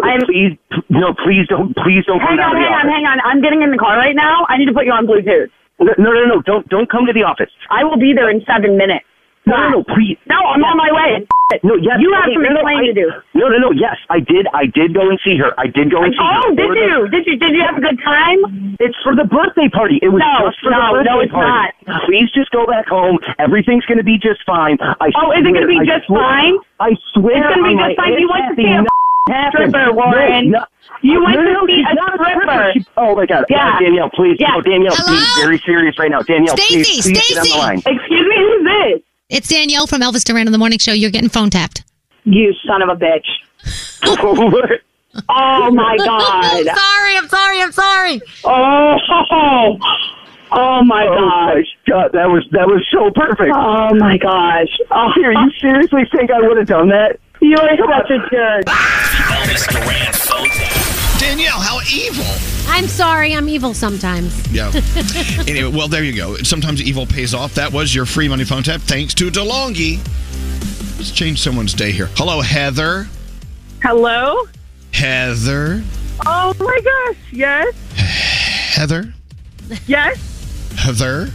I'm, please, no, please don't, please don't Hang down on, hang on, office. hang on. I'm getting in the car right now. I need to put you on Bluetooth. No, no, no, no, don't, don't come to the office. I will be there in seven minutes. No, no, no, please. No, I'm on my way. No, yes. You have okay, some no, no, I- to do. No, no, no, yes, I did, I did go and see her. I did go and see her. Oh, did For the- you? Did you? Did you have a good time? It's for the birthday party. It was No, just for no, the birthday no, it's party. Please just go back home. Everything's going to be just fine. I Oh, is it gonna be I just swear- fine? I swear. It's gonna be on just fine. You went to see a happened. stripper, Warren. No, no. You went no, to see a stripper. She- oh my God. Yeah. Uh, Danielle, please. Yeah. No, Danielle, Hello? please. Very serious right now. Danielle, please. Stacy, please get on the Stacy. line. Excuse me, who's this? It's Danielle from Elvis Duran on the Morning Show. You're getting phone tapped. You son of a bitch. Oh my god. I'm sorry, I'm sorry, I'm sorry. Oh, oh my Oh gosh. my God, that was that was so perfect. Oh my gosh. Oh, Here, you seriously think I would have done that? you are such a jerk. Danielle, how evil. I'm sorry, I'm evil sometimes. Yeah. anyway, well, there you go. Sometimes evil pays off. That was your free money phone tap. Thanks to DeLonghi. Let's change someone's day here. Hello, Heather. Hello? Heather. Oh my gosh. Yes. Heather. Yes. Heather.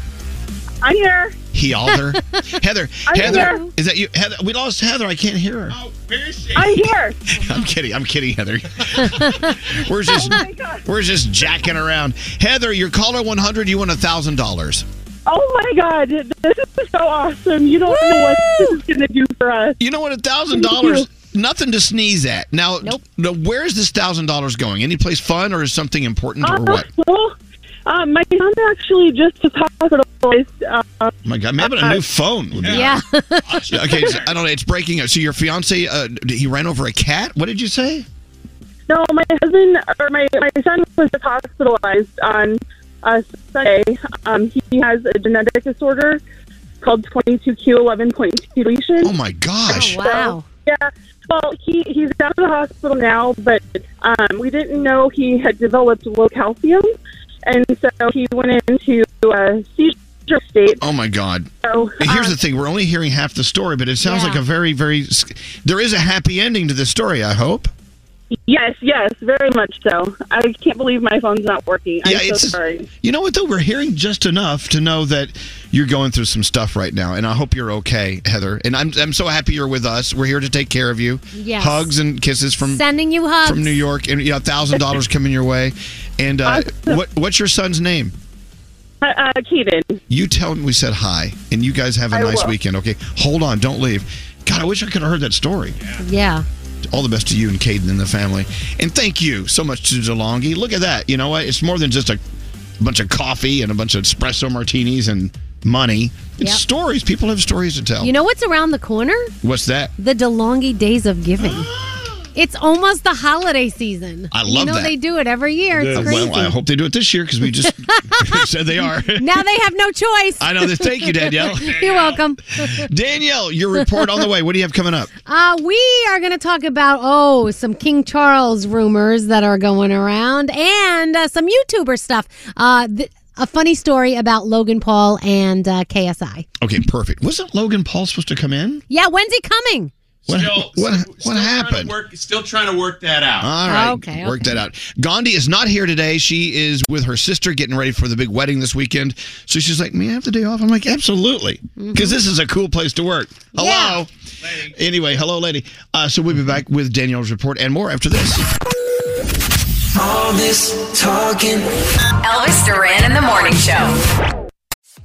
I'm here. He other. Heather. I'm Heather. here. Is that you? Heather. We lost Heather. I can't hear her. Oh, where is she? I'm here. I'm kidding. I'm kidding, Heather. we're just Oh we're just jacking around. Heather, your caller 100. You won a thousand dollars. Oh my god. This is so awesome. You don't know what this is going to do for us. You know what? A thousand dollars. Nothing to sneeze at. Now, Nope. now, where is this thousand dollars going? Any place fun or is something important or uh, what? Well, uh, my son actually just hospitalized. Uh, Oh my God, maybe a new phone would be. Yeah. Okay, so, I don't know. It's breaking up. So your fiance, uh, he ran over a cat. What did you say? no, my husband or my my son was just hospitalized on uh, Sunday. Um, he has a genetic disorder called 22q11.2 deletion. Oh my gosh. Oh, wow. Yeah. Well, he he's out of the hospital now, but um, we didn't know he had developed low calcium, and so he went into a seizure state. Oh my God. So Here's um, the thing: we're only hearing half the story, but it sounds Yeah. like a very, very. There is a happy ending to this story. I hope. Yes, yes, very much so. I can't believe my phone's not working. I'm Yeah, so sorry. You know what though? We're hearing just enough to know that you're going through some stuff right now, and I hope you're okay, Heather. And I'm I'm so happy you're with us. We're here to take care of you. Yes. Hugs and kisses from Sending you hugs. from New York, and you know, thousand dollars coming your way. And uh, what what's your son's name? Uh, uh, Keaton. You tell him we said hi, and you guys have a I nice will. weekend. Okay, hold on, don't leave. God, I wish I could have heard that story. Yeah. All the best to you and Caden and the family. And thank you so much to DeLonghi. Look at that. You know what? It's more than just a bunch of coffee and a bunch of espresso martinis and money. It's Yep. stories. People have stories to tell. You know what's around the corner? What's that? The DeLonghi Days of Giving. It's almost the holiday season. I love You know that. they do it every year. It's crazy. well, I hope they do it this year because we just said they are. now they have no choice. I know this. Thank you, Danielle. You're welcome. Danielle, your report on the way. What do you have coming up? Uh, we are going to talk about, oh, some King Charles rumors that are going around and uh, some YouTuber stuff. Uh, th- a funny story about Logan Paul and uh, KSI. Okay, perfect. Wasn't Logan Paul supposed to come in? Yeah, when's he coming? What, Still- what, still what trying happened? work- still trying to work that out. All right. Okay, Work that out. Gandhi is not here today. She is with her sister getting ready for the big wedding this weekend. So she's like, May I have the day off? I'm like, Absolutely. Because this is a cool place to work. Hello. Anyway, hello, lady. Uh, so we'll be back with Danielle's report and more after this. All this talking. Elvis Duran in the Morning Show.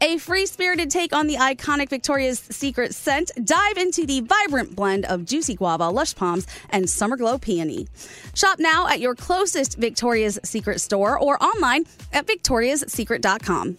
a free spirited take on the iconic Victoria's Secret scent. Dive into the vibrant blend of juicy guava, lush palms, and summer glow peony. Shop now at your closest Victoria's Secret store or online at victoriassecret.com.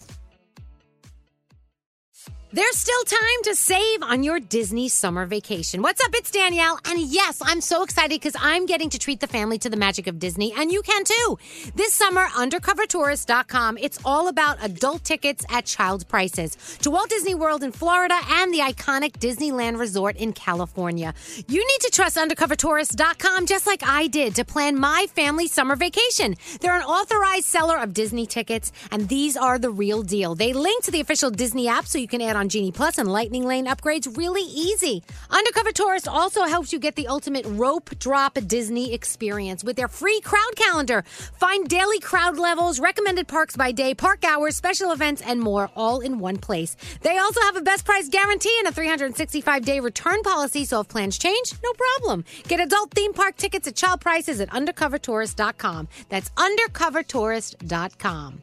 There's still time to save on your Disney summer vacation. What's up? It's Danielle. And yes, I'm so excited because I'm getting to treat the family to the magic of Disney, and you can too. This summer, undercovertourist.com, it's all about adult tickets at child prices to Walt Disney World in Florida and the iconic Disneyland Resort in California. You need to trust undercovertourist.com just like I did to plan my family summer vacation. They're an authorized seller of Disney tickets, and these are the real deal. They link to the official Disney app so you can add on Genie Plus and Lightning Lane upgrades really easy. Undercover Tourist also helps you get the ultimate rope drop Disney experience with their free crowd calendar. Find daily crowd levels, recommended parks by day, park hours, special events, and more all in one place. They also have a best price guarantee and a 365 day return policy, so if plans change, no problem. Get adult theme park tickets at child prices at undercovertourist.com. That's undercovertourist.com.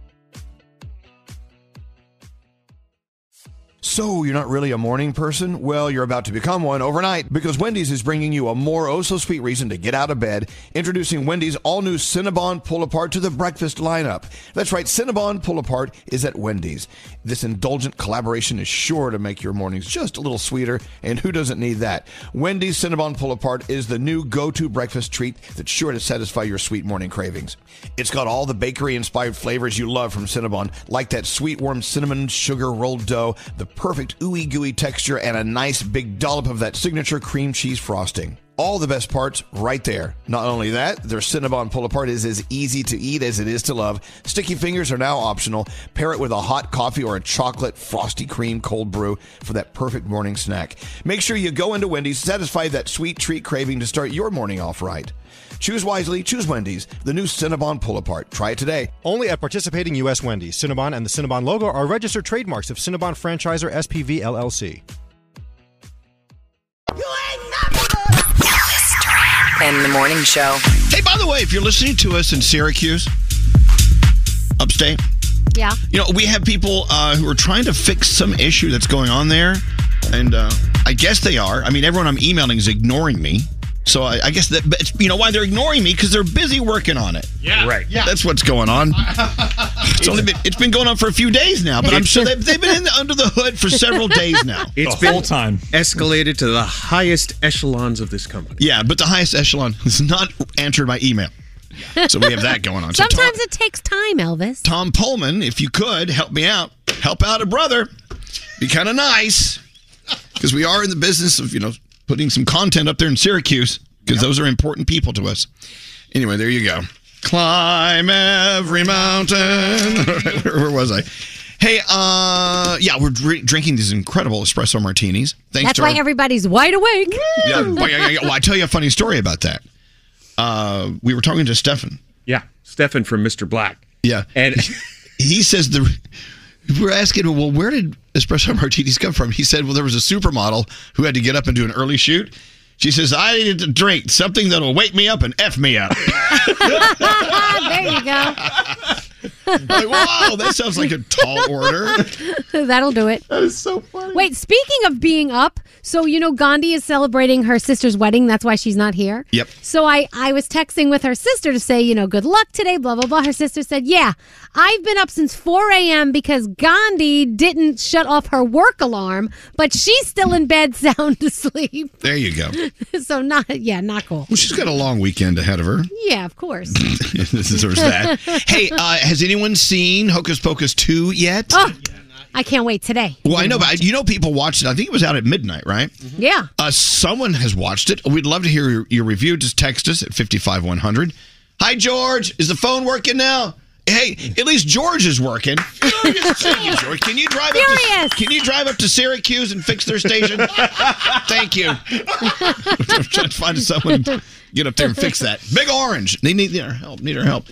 So, you're not really a morning person? Well, you're about to become one overnight because Wendy's is bringing you a more oh so sweet reason to get out of bed. Introducing Wendy's all new Cinnabon Pull Apart to the breakfast lineup. That's right, Cinnabon Pull Apart is at Wendy's. This indulgent collaboration is sure to make your mornings just a little sweeter, and who doesn't need that? Wendy's Cinnabon Pull Apart is the new go to breakfast treat that's sure to satisfy your sweet morning cravings. It's got all the bakery inspired flavors you love from Cinnabon, like that sweet warm cinnamon sugar rolled dough, the perfect ooey gooey texture, and a nice big dollop of that signature cream cheese frosting. All the best parts right there. Not only that, their Cinnabon pull apart is as easy to eat as it is to love. Sticky fingers are now optional. Pair it with a hot coffee or a chocolate frosty cream cold brew for that perfect morning snack. Make sure you go into Wendy's, satisfy that sweet treat craving to start your morning off right. Choose wisely, choose Wendy's, the new Cinnabon pull apart. Try it today. Only at participating U.S. Wendy's. Cinnabon and the Cinnabon logo are registered trademarks of Cinnabon Franchisor SPV LLC. In the morning show. Hey, by the way, if you're listening to us in Syracuse, upstate, Yeah. you know, we have people uh, who are trying to fix some issue that's going on there. And uh, I guess they are. I mean, everyone I'm emailing is ignoring me. So I, I guess that, but you know, why they're ignoring me? Because they're busy working on it. Yeah. Right. Yeah. That's what's going on. It's only been, it's been going on for a few days now, but I'm sure they've, they've been in the, under the hood for several days now. It's been time escalated to the highest echelons of this company. Yeah, but the highest echelon has not answered my email. So we have that going on. So Tom- Sometimes it takes time, Elvis. Tom Poleman, if you could help me out, help out a brother. Be kind of nice because we are in the business of you know putting some content up there in Syracuse because those are important people to us. Anyway, there you go. Climb every mountain. where, where was I? Hey, uh, yeah, we're dr- drinking these incredible espresso martinis. Thanks That's to why our- everybody's wide awake. yeah, well, yeah, yeah, yeah. Well, I tell you a funny story about that. Uh, we were talking to Stefan. Yeah, Stefan from Mr. Black. Yeah, and he says the. We're asking him, well, where did espresso martinis come from? He said, well, there was a supermodel who had to get up and do an early shoot. She says, I needed to drink something that'll wake me up and f me up. there you go. Like, wow, that sounds like a tall order. That'll do it. That is so funny. Wait, speaking of being up, so you know Gandhi is celebrating her sister's wedding. That's why she's not here. Yep. So I, I was texting with her sister to say, you know, good luck today, blah, blah, blah. Her sister said, yeah, I've been up since 4 a.m. because Gandhi didn't shut off her work alarm, but she's still in bed sound asleep. There you go. so not, yeah, not cool. Well, she's got a long weekend ahead of her. Yeah, of course. this deserves that. Hey, uh, has anyone seen Hocus Pocus 2 yet? Oh, I can't wait today. Well, I know, but I- you know, people watched it. I think it was out at midnight, right? Yeah. Uh, someone has watched it. We'd love to hear your, your review. Just text us at 55100. Hi, George. Is the phone working now? Hey, at least George is working. George. Can you drive up to, Can you drive up to Syracuse and fix their station? Thank you. I'm trying to find someone to get up there and fix that. Big Orange. They need our help. Need our help.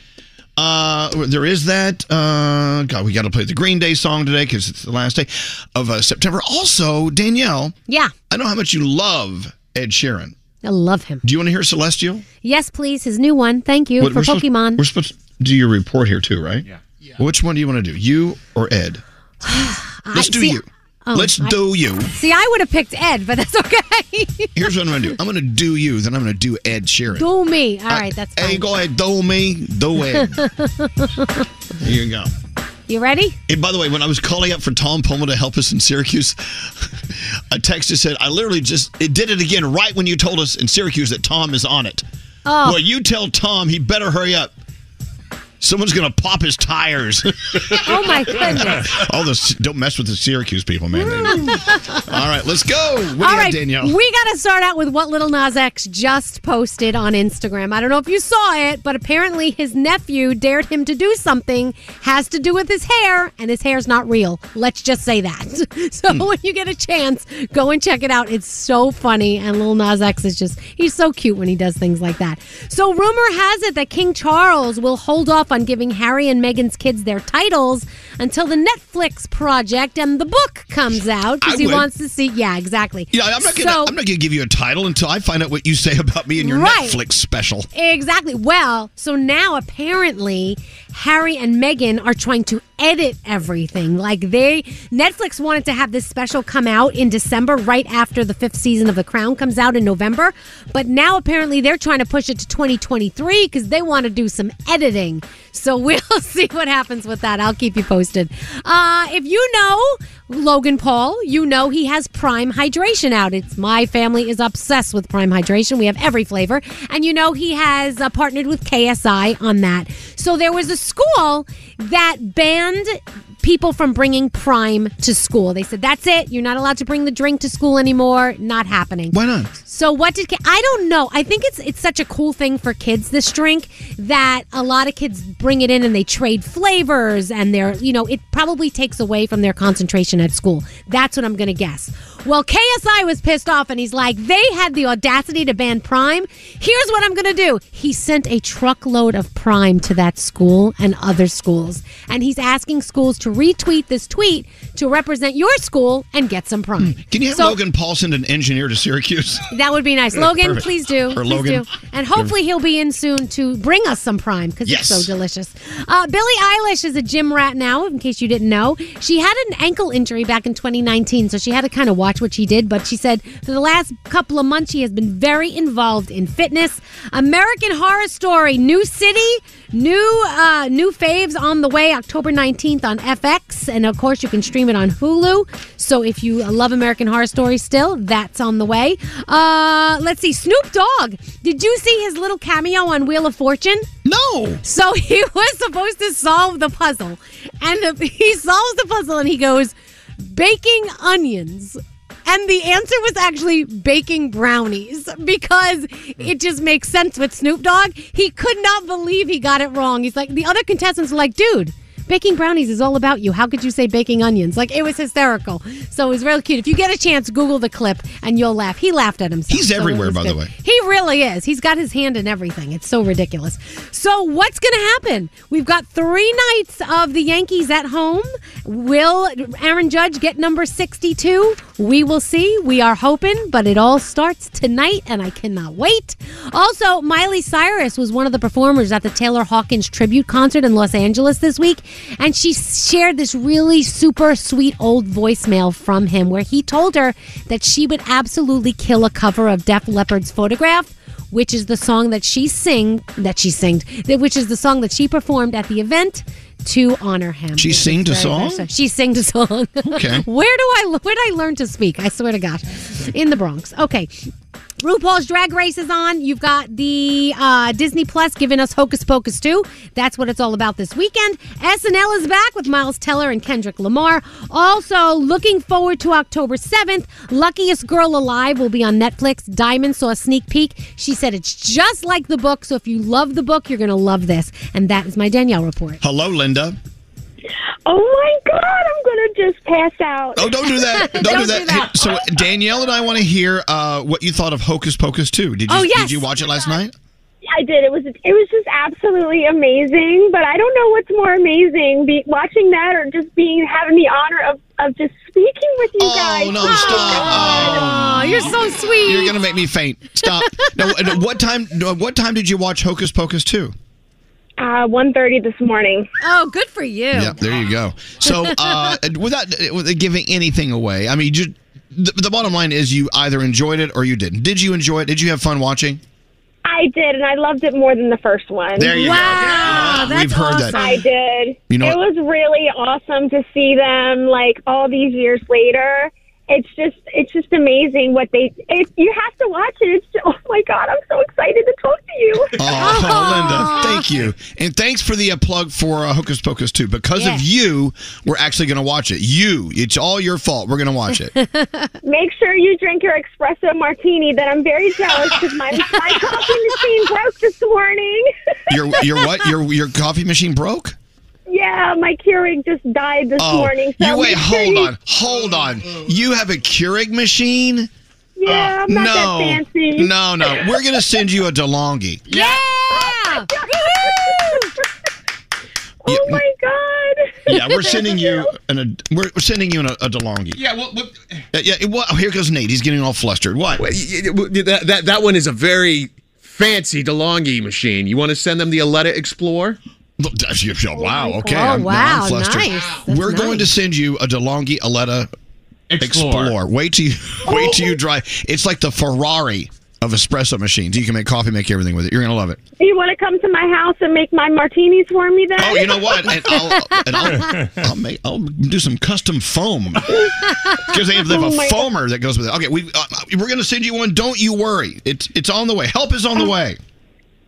Uh, there is that. Uh, God, we got to play the Green Day song today because it's the last day of uh, September. Also, Danielle, Yeah. I know how much you love Ed Sheeran. I love him. Do you want to hear Celestial? Yes, please. His new one. Thank you What- for we're supposed- Pokemon. we're supposed to do your report here too, right? Yeah. Which one do you want to do, you or Ed? Let's do see- you. Oh, Let's I- do you. See, I would have picked Ed, but that's okay. Here's what I'm to do. I'm going to do you, then I'm going to do Ed Sheeran. Do me. All right, that's Hey, go ahead, do me, do Ed. Here you go. you ready? And by the way, when I was calling up for Tom Poleman to help us in Syracuse, a text just said, I literally just it did it again right when you told us in Syracuse that Tom is on it. Oh. Well, you tell Tom he better hurry up. Someone's gonna pop his tires. Oh my goodness. All this don't mess with the Syracuse people, man. They- All right, let's go. What do you All got, right, Danielle? we got to start out with what Lil Nas X just posted on Instagram. I don't know if you saw it, but apparently his nephew dared him to do something has to do with his hair, and his hair's not real. Let's just say that. So Hmm. when you get a chance, go and check it out. It's so funny, and Lil Nas X is just, he's so cute when he does things like that. So rumor has it that King Charles will hold off on giving Harry and Meghan's kids their titles until the Netflix project and the book comes out because he would. wants to see. Yeah, exactly. yeah, I'm not gonna So- I'm not gonna give you a title until I find out what you say about me in your Right. Netflix special. Exactly. Well, so now apparently Harry and Meghan are trying to edit everything. Like they Netflix wanted to have this special come out in December right after the 5th season of The Crown comes out in November, but now apparently they're trying to push it to 2023 cuz they want to do some editing. So we'll see what happens with that. I'll keep you posted. Uh if you know Logan Paul, you know he has Prime Hydration out. It's my family is obsessed with Prime Hydration. We have every flavor, and you know he has uh, partnered with KSI on that. So there was a school that banned people from bringing Prime to school. They said that's it. You're not allowed to bring the drink to school anymore. Not happening. Why not? So what did I don't know. I think it's it's such a cool thing for kids this drink that a lot of kids bring it in and they trade flavors and they're you know it probably takes away from their concentration at school. That's what I'm going to guess. Well, KSI was pissed off and he's like they had the audacity to ban Prime. Here's what I'm going to do. He sent a truckload of Prime to that school and other schools and he's asking schools to retweet this tweet to represent your school and get some Prime. Can you have So- Logan Paul send an engineer to Syracuse? that would be nice. Logan, perfect. please do. Or please Logan. do. And hopefully he'll be in soon to bring us some Prime because Yes. it's so delicious. Uh, Billie Eilish is a gym rat now, in case you didn't know. She had an ankle injury back in 2019, so she had to kind of watch what she did. But she said for the last couple of months, she has been very involved in fitness. American Horror Story, New City, new uh, new faves on the way, October 19th on FX, and of course you can stream it on Hulu. So if you love American Horror Story still, that's on the way. Uh, let's see, Snoop Dogg. Did you see his little cameo on Wheel of Fortune? No. So he was supposed to solve the puzzle, and he solves the puzzle, and he goes baking onions. And the answer was actually baking brownies because it just makes sense with Snoop Dogg. He could not believe he got it wrong. He's like, the other contestants were like, dude, baking brownies is all about you. How could you say baking onions? Like, it was hysterical. So it was really cute. If you get a chance, Google the clip and you'll laugh. He laughed at himself. He's so everywhere, by the way. He really is. He's got his hand in everything. It's so ridiculous. So what's going to happen? We've got three nights of the Yankees at home. Will Aaron Judge get number 62? We will see. We are hoping, but it all starts tonight, and I cannot wait. Also, Miley Cyrus was one of the performers at the Taylor Hawkins tribute concert in Los Angeles this week, and she shared this really super sweet old voicemail from him where he told her that she would absolutely kill a cover of Def Leppard's photograph which is the song that she sing that she sings, which is the song that she performed at the event to honor him. She sang a song? She sang a song. Okay. where do I where did I learn to speak? I swear to God, in the Bronx. Okay. RuPaul's Drag Race is on. You've got the uh, Disney Plus giving us Hocus Pocus 2. That's what it's all about this weekend. SNL is back with Miles Teller and Kendrick Lamar. Also, looking forward to October 7th. Luckiest Girl Alive will be on Netflix. Diamond saw a sneak peek. She said it's just like the book. So if you love the book, you're going to love this. And that is my Danielle report. Hello, Linda. Oh my God, I'm going to just pass out. Oh, don't do that. Don't, do that. Hey, So Danielle and I want to hear uh, what you thought of Hocus Pocus 2. Did you Oh, yes. did you watch it last night? I did. It was it was just absolutely amazing. But I don't know what's more amazing, be, watching that or just being having the honor of, of just speaking with you guys. Oh no, stop. Oh, you're so sweet. You're going to make me faint. Stop. now, what time what time did you watch Hocus Pocus 2? Uh, 1.30 this morning. Oh, good for you. Yeah, there you go. So, uh, without without giving anything away, I mean, you, the, the bottom line is you either enjoyed it or you didn't. Did you enjoy it? Did you have fun watching? I did, and I loved it more than the first one. There you go. Wow, that's We've heard that. I did. You know it what- was really awesome to see them like all these years later. It's just, it's just amazing what they. It, you have to watch it. It's oh my god, I'm so excited to talk to you. Oh, Linda, thank you. And thanks for the uh, plug for uh, Hocus Pocus 2. Because Yeah. of you, we're actually going to watch it. You, it's all your fault. We're going to watch it. Make sure you drink your espresso martini. That I'm very jealous because my my coffee machine broke this morning. your your what? Your your coffee machine broke? Yeah, my Keurig just died this oh, morning. So you wait, sure hold you- on. Hold on. You have a Keurig machine? Yeah, I'm not no. that fancy. No, no. We're going to send you a DeLonghi. Yeah! oh my god! Yeah, we're sending you an a, we're we're sending you an, a DeLonghi. Yeah, well, well Uh, yeah. Well, here goes Nate. He's getting all flustered. What? that, that, that one is a very fancy DeLonghi machine. You want to send them the Eletta Explore? Wow. Okay. Oh, I'm, now wow, I'm flustered. nice. That's We're going to send you a DeLonghi Eletta Explore. Explorer. Wait till you wait till you drive. It's like the Ferrari of espresso machines. You can make coffee, make everything with it. You're gonna love it. You want to come to my house and make my martinis for me then? Oh, you know what? And I'll, and I'll, I'll make I'll do some custom foam because they have, they have Oh a my foamer that goes with it. Okay, we uh, we're gonna send you one. Don't you worry. It's it's on the way. Help is on the way.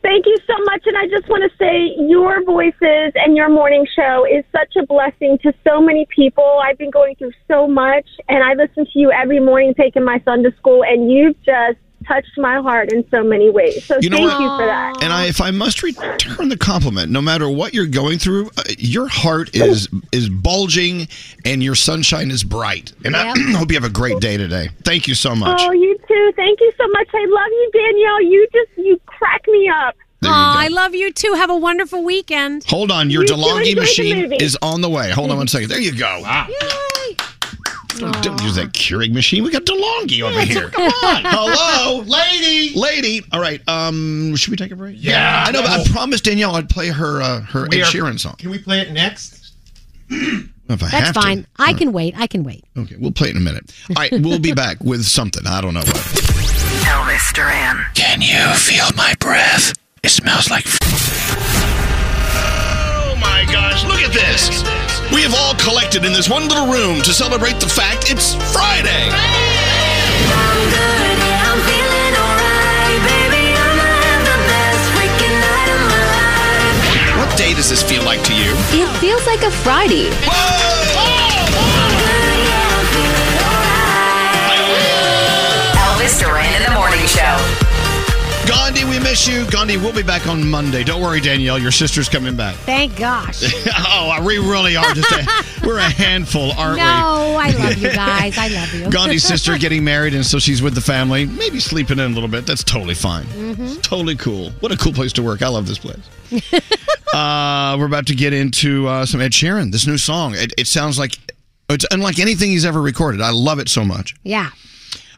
Thank you so much. And I just want to say your voices and your morning show is such a blessing to so many people. I've been going through so much, and I listen to you every morning taking my son to school, and you've just touched my heart in so many ways. So You know thank what? you for that. And I, if I must return the compliment, no matter what you're going through, uh, your heart is is bulging and your sunshine is bright. And I hope you have a great day today. Thank you so much. Oh, you too. Thank you so much. I love you, Danielle. You just you crack me up. Oh, I love you too. Have a wonderful weekend. Hold on, your You. DeLonghi machine is on the way. Hold on one second. There you go. Wow. Don't, don't use that Keurig machine. We got DeLonghi over here. Come on. Hello, lady. Lady. All right. Um, should we take a break? Yeah. I know, but I promised Danielle I'd play her uh, her We Ed are- Sheeran song. Can we play it next? If I That's have to. fine. I can wait. I can wait. Okay, we'll play it in a minute. All right, we'll be back with something. I don't know what. Elvis Duran. Can you feel my breath? It smells like. Oh my gosh, look at this. We have all collected in this one little room to celebrate the fact it's Friday. What day does this feel like to you? It feels like a Friday. Elvis Duran in the Morning Show. Gandhi, we miss you. Gandhi, we'll be back on Monday. Don't worry, Danielle, your sister's coming back. Thank gosh. oh, we really are just a, we're a handful, aren't we? no, I love you guys. I love you. Gandhi's sister getting married, and so she's with the family, maybe sleeping in a little bit. That's totally fine. Mhm. Totally cool. What a cool place to work. I love this place. uh, we're about to get into uh, some Ed Sheeran, this new song. It, it sounds like It's unlike anything he's ever recorded. I love it so much. Yeah.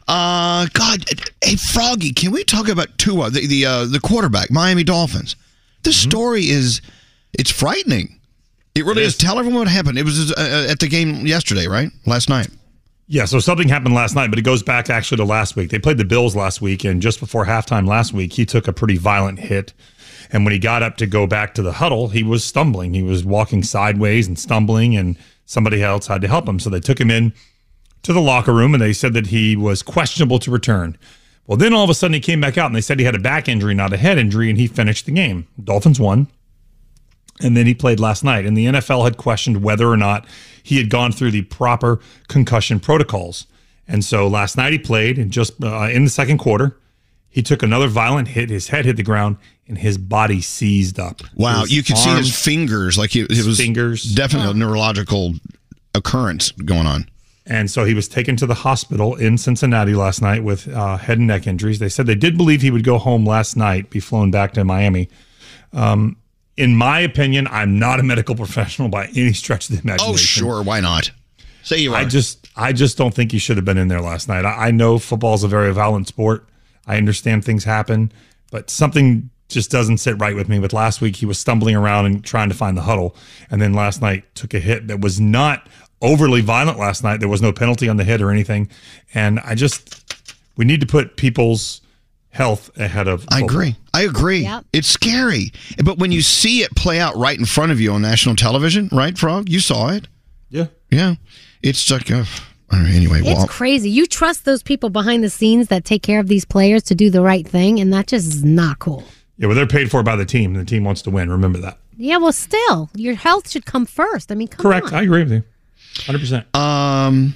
Uh, God, hey Froggy, can we talk about Tua, the the uh, the quarterback, Miami Dolphins? The story is, it's frightening. It really is. Tell everyone what happened. It was uh, at the game yesterday, right? Last night. Yeah, so something happened last night, but it goes back actually to last week. They played the Bills last week, and just before halftime last week, he took a pretty violent hit. And when he got up to go back to the huddle, he was stumbling. He was walking sideways and stumbling, and somebody else had to help him. So they took him in to the locker room, and they said that he was questionable to return. Well, then all of a sudden he came back out, and they said he had a back injury, not a head injury, and he finished the game. Dolphins won. And then he played last night. And the NFL had questioned whether or not he had gone through the proper concussion protocols. And so last night he played, and just uh, in the second quarter, he took another violent hit. His head hit the ground, and his body seized up. Wow, His you could see his fingers, like it, it was fingers. definitely a neurological occurrence going on. And so he was taken to the hospital in Cincinnati last night with uh, head and neck injuries. They said they did believe he would go home last night, be flown back to Miami. Um, in my opinion, I'm not a medical professional by any stretch of the imagination. Oh, sure, why not? Say you are. I just, I just don't think he should have been in there last night. I, I know football is a very violent sport. I understand things happen, but something just doesn't sit right with me. With last week, he was stumbling around and trying to find the huddle, and then last night took a hit that was not overly violent. Last night there was no penalty on the hit or anything, and I just, we need to put people's health ahead of. I football. agree. I agree. It's scary. But when you see it play out right in front of you on national television, right, Frog? You saw it. Yeah. Yeah. It's like, uh, all right, anyway. It's well, crazy. You trust those people behind the scenes that take care of these players to do the right thing, and that just is not cool. Yeah, well, they're paid for by the team, and the team wants to win. Remember that. Yeah, well, still, your health should come first. I mean, come Correct. on. I agree with you. Hundred percent. Um,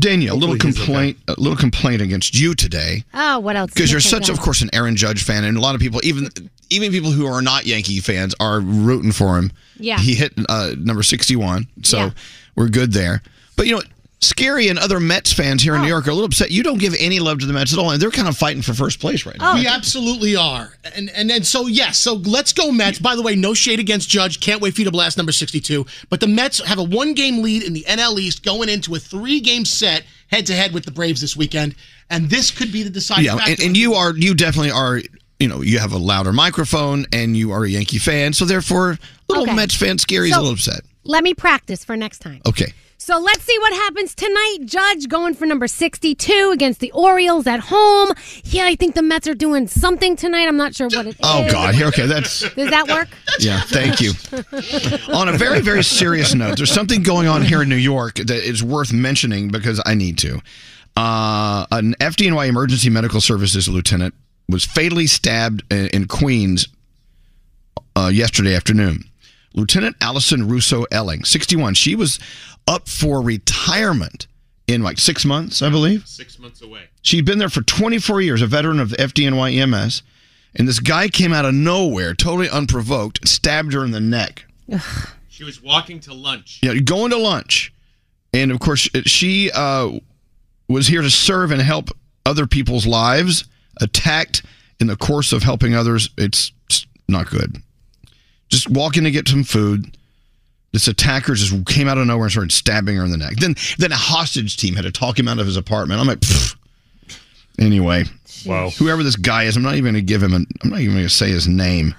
Danielle, a little Hopefully he's complaint, a little complaint against you today. Oh, what else? because you're such, take of course, an Aaron Judge fan, and a lot of people, even even people who are not Yankee fans, are rooting for him. Yeah. he hit uh, number sixty-one, so Yeah. we're good there. But you know, Skeery and other Mets fans here in New oh. York are a little upset. You don't give any love to the Mets at all, and they're kind of fighting for first place right now. We absolutely are. And and and so yes, so let's go Mets. By the way, no shade against Judge. Can't wait for you to blast number 62. But the Mets have a one game lead in the NL East going into a three game set head to head with the Braves this weekend. And this could be the deciding yeah, factor. and, and you are you definitely are. You know, you have a louder microphone, and you are a Yankee fan, so therefore, little Okay. Mets fan Skeery's So- a little upset. Let me practice for next time. Okay. So let's see what happens tonight. Judge going for number 62 against the Orioles at home. Yeah, I think the Mets are doing something tonight. I'm not sure what it is. Oh God. Okay, that's Does that work? yeah. Thank you. on a very, very serious note, there's something going on here in New York that is worth mentioning because I need to. Uh, an FDNY Emergency Medical Services lieutenant was fatally stabbed in, in Queens uh, yesterday afternoon. Lieutenant Alison Russo Elling, 61. She was up for retirement in like six months, I believe. Six months away. She'd been there for 24 years, a veteran of FDNY EMS, and this guy came out of nowhere, totally unprovoked, stabbed her in the neck. She was walking to lunch. Yeah, going to lunch, and of course she uh, was here to serve and help other people's lives. Attacked in the course of helping others, it's it's not good. Just walking to get some food. This attacker just came out of nowhere and started stabbing her in the neck. Then, then a hostage team had to talk him out of his apartment. I'm like, Pfft. anyway, wow. Whoever this guy is, I'm not even going to give him. An, I'm not even going to say his name.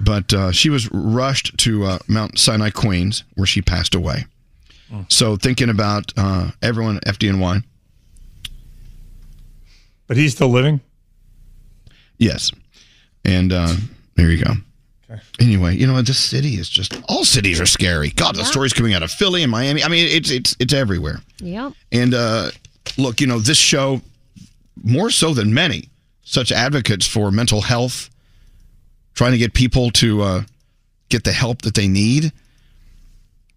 But uh, she was rushed to uh, Mount Sinai, Queens, where she passed away. So thinking about uh, everyone at FDNY. But he's still living. Yes, and uh, there you go. Anyway, you know this city is just all cities are scary. God, the Yeah. stories coming out of Philly and Miami. I mean, it's it's it's everywhere. Yep. And uh, look, you know, this show, more so than many, such advocates for mental health, trying to get people to uh, get the help that they need.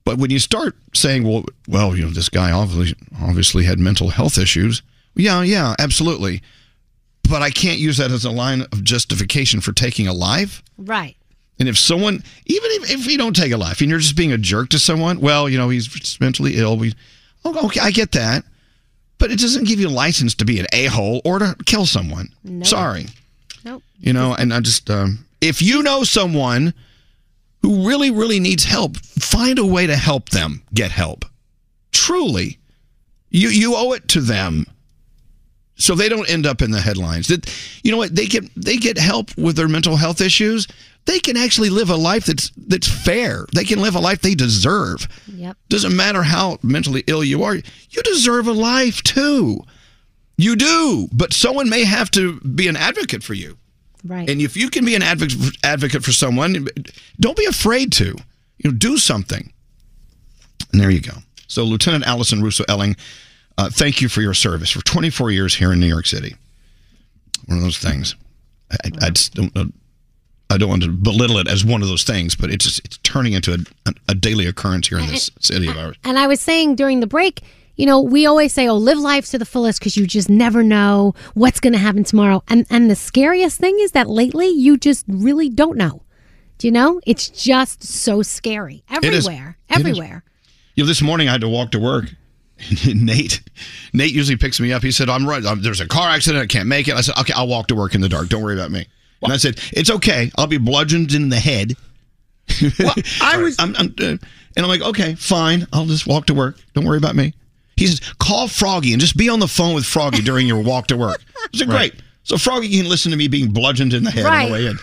But when you start saying, well, well, you know, this guy obviously obviously had mental health issues. Yeah, yeah, absolutely. But I can't use that as a line of justification for taking a life. Right. And if someone, even if, if you don't take a life and you're just being a jerk to someone, well, you know, he's mentally ill. We, oh, okay, I get that. But it doesn't give you license to be an a hole or to kill someone. Nope. Sorry. Nope. You know, and I just, um, if you know someone who really, really needs help, find a way to help them get help. truly, you you owe it to them so they don't end up in the headlines. That you know what they get they get help with their mental health issues. They can actually live a life that's that's fair. They can live a life they deserve. Yep. Doesn't matter how mentally ill you are. You deserve a life too. You do, but someone may have to be an advocate for you. Right. And if you can be an advocate advocate for someone, don't be afraid to. You know, do something. And there you go. So, Lieutenant Alison Russo Elling, uh, thank you for your service for 24 years here in New York City. One of those things. I, I, just don't. know- I don't want to belittle it as one of those things, but it's just, it's turning into a, a daily occurrence here in this city of ours. And I was saying during the break, you know, we always say, "Oh, live life to the fullest," because you just never know what's going to happen tomorrow. And and the scariest thing is that lately, you just really don't know. Do you know? It's just so scary everywhere, everywhere. You know, this morning I had to walk to work. Nate, Nate usually picks me up. He said, "I'm right. There's a car accident. I can't make it." I said, "Okay, I'll walk to work in the dark. Don't worry about me." And I said, "It's okay. I'll be bludgeoned in the head." I was, I'm, I'm, uh, and I'm like, "Okay, fine. I'll just walk to work. Don't worry about me." He says, "Call Froggy and just be on the phone with Froggy during your walk to work." I said, Right. "Great." So Froggy can listen to me being bludgeoned in the head on Right. the way in.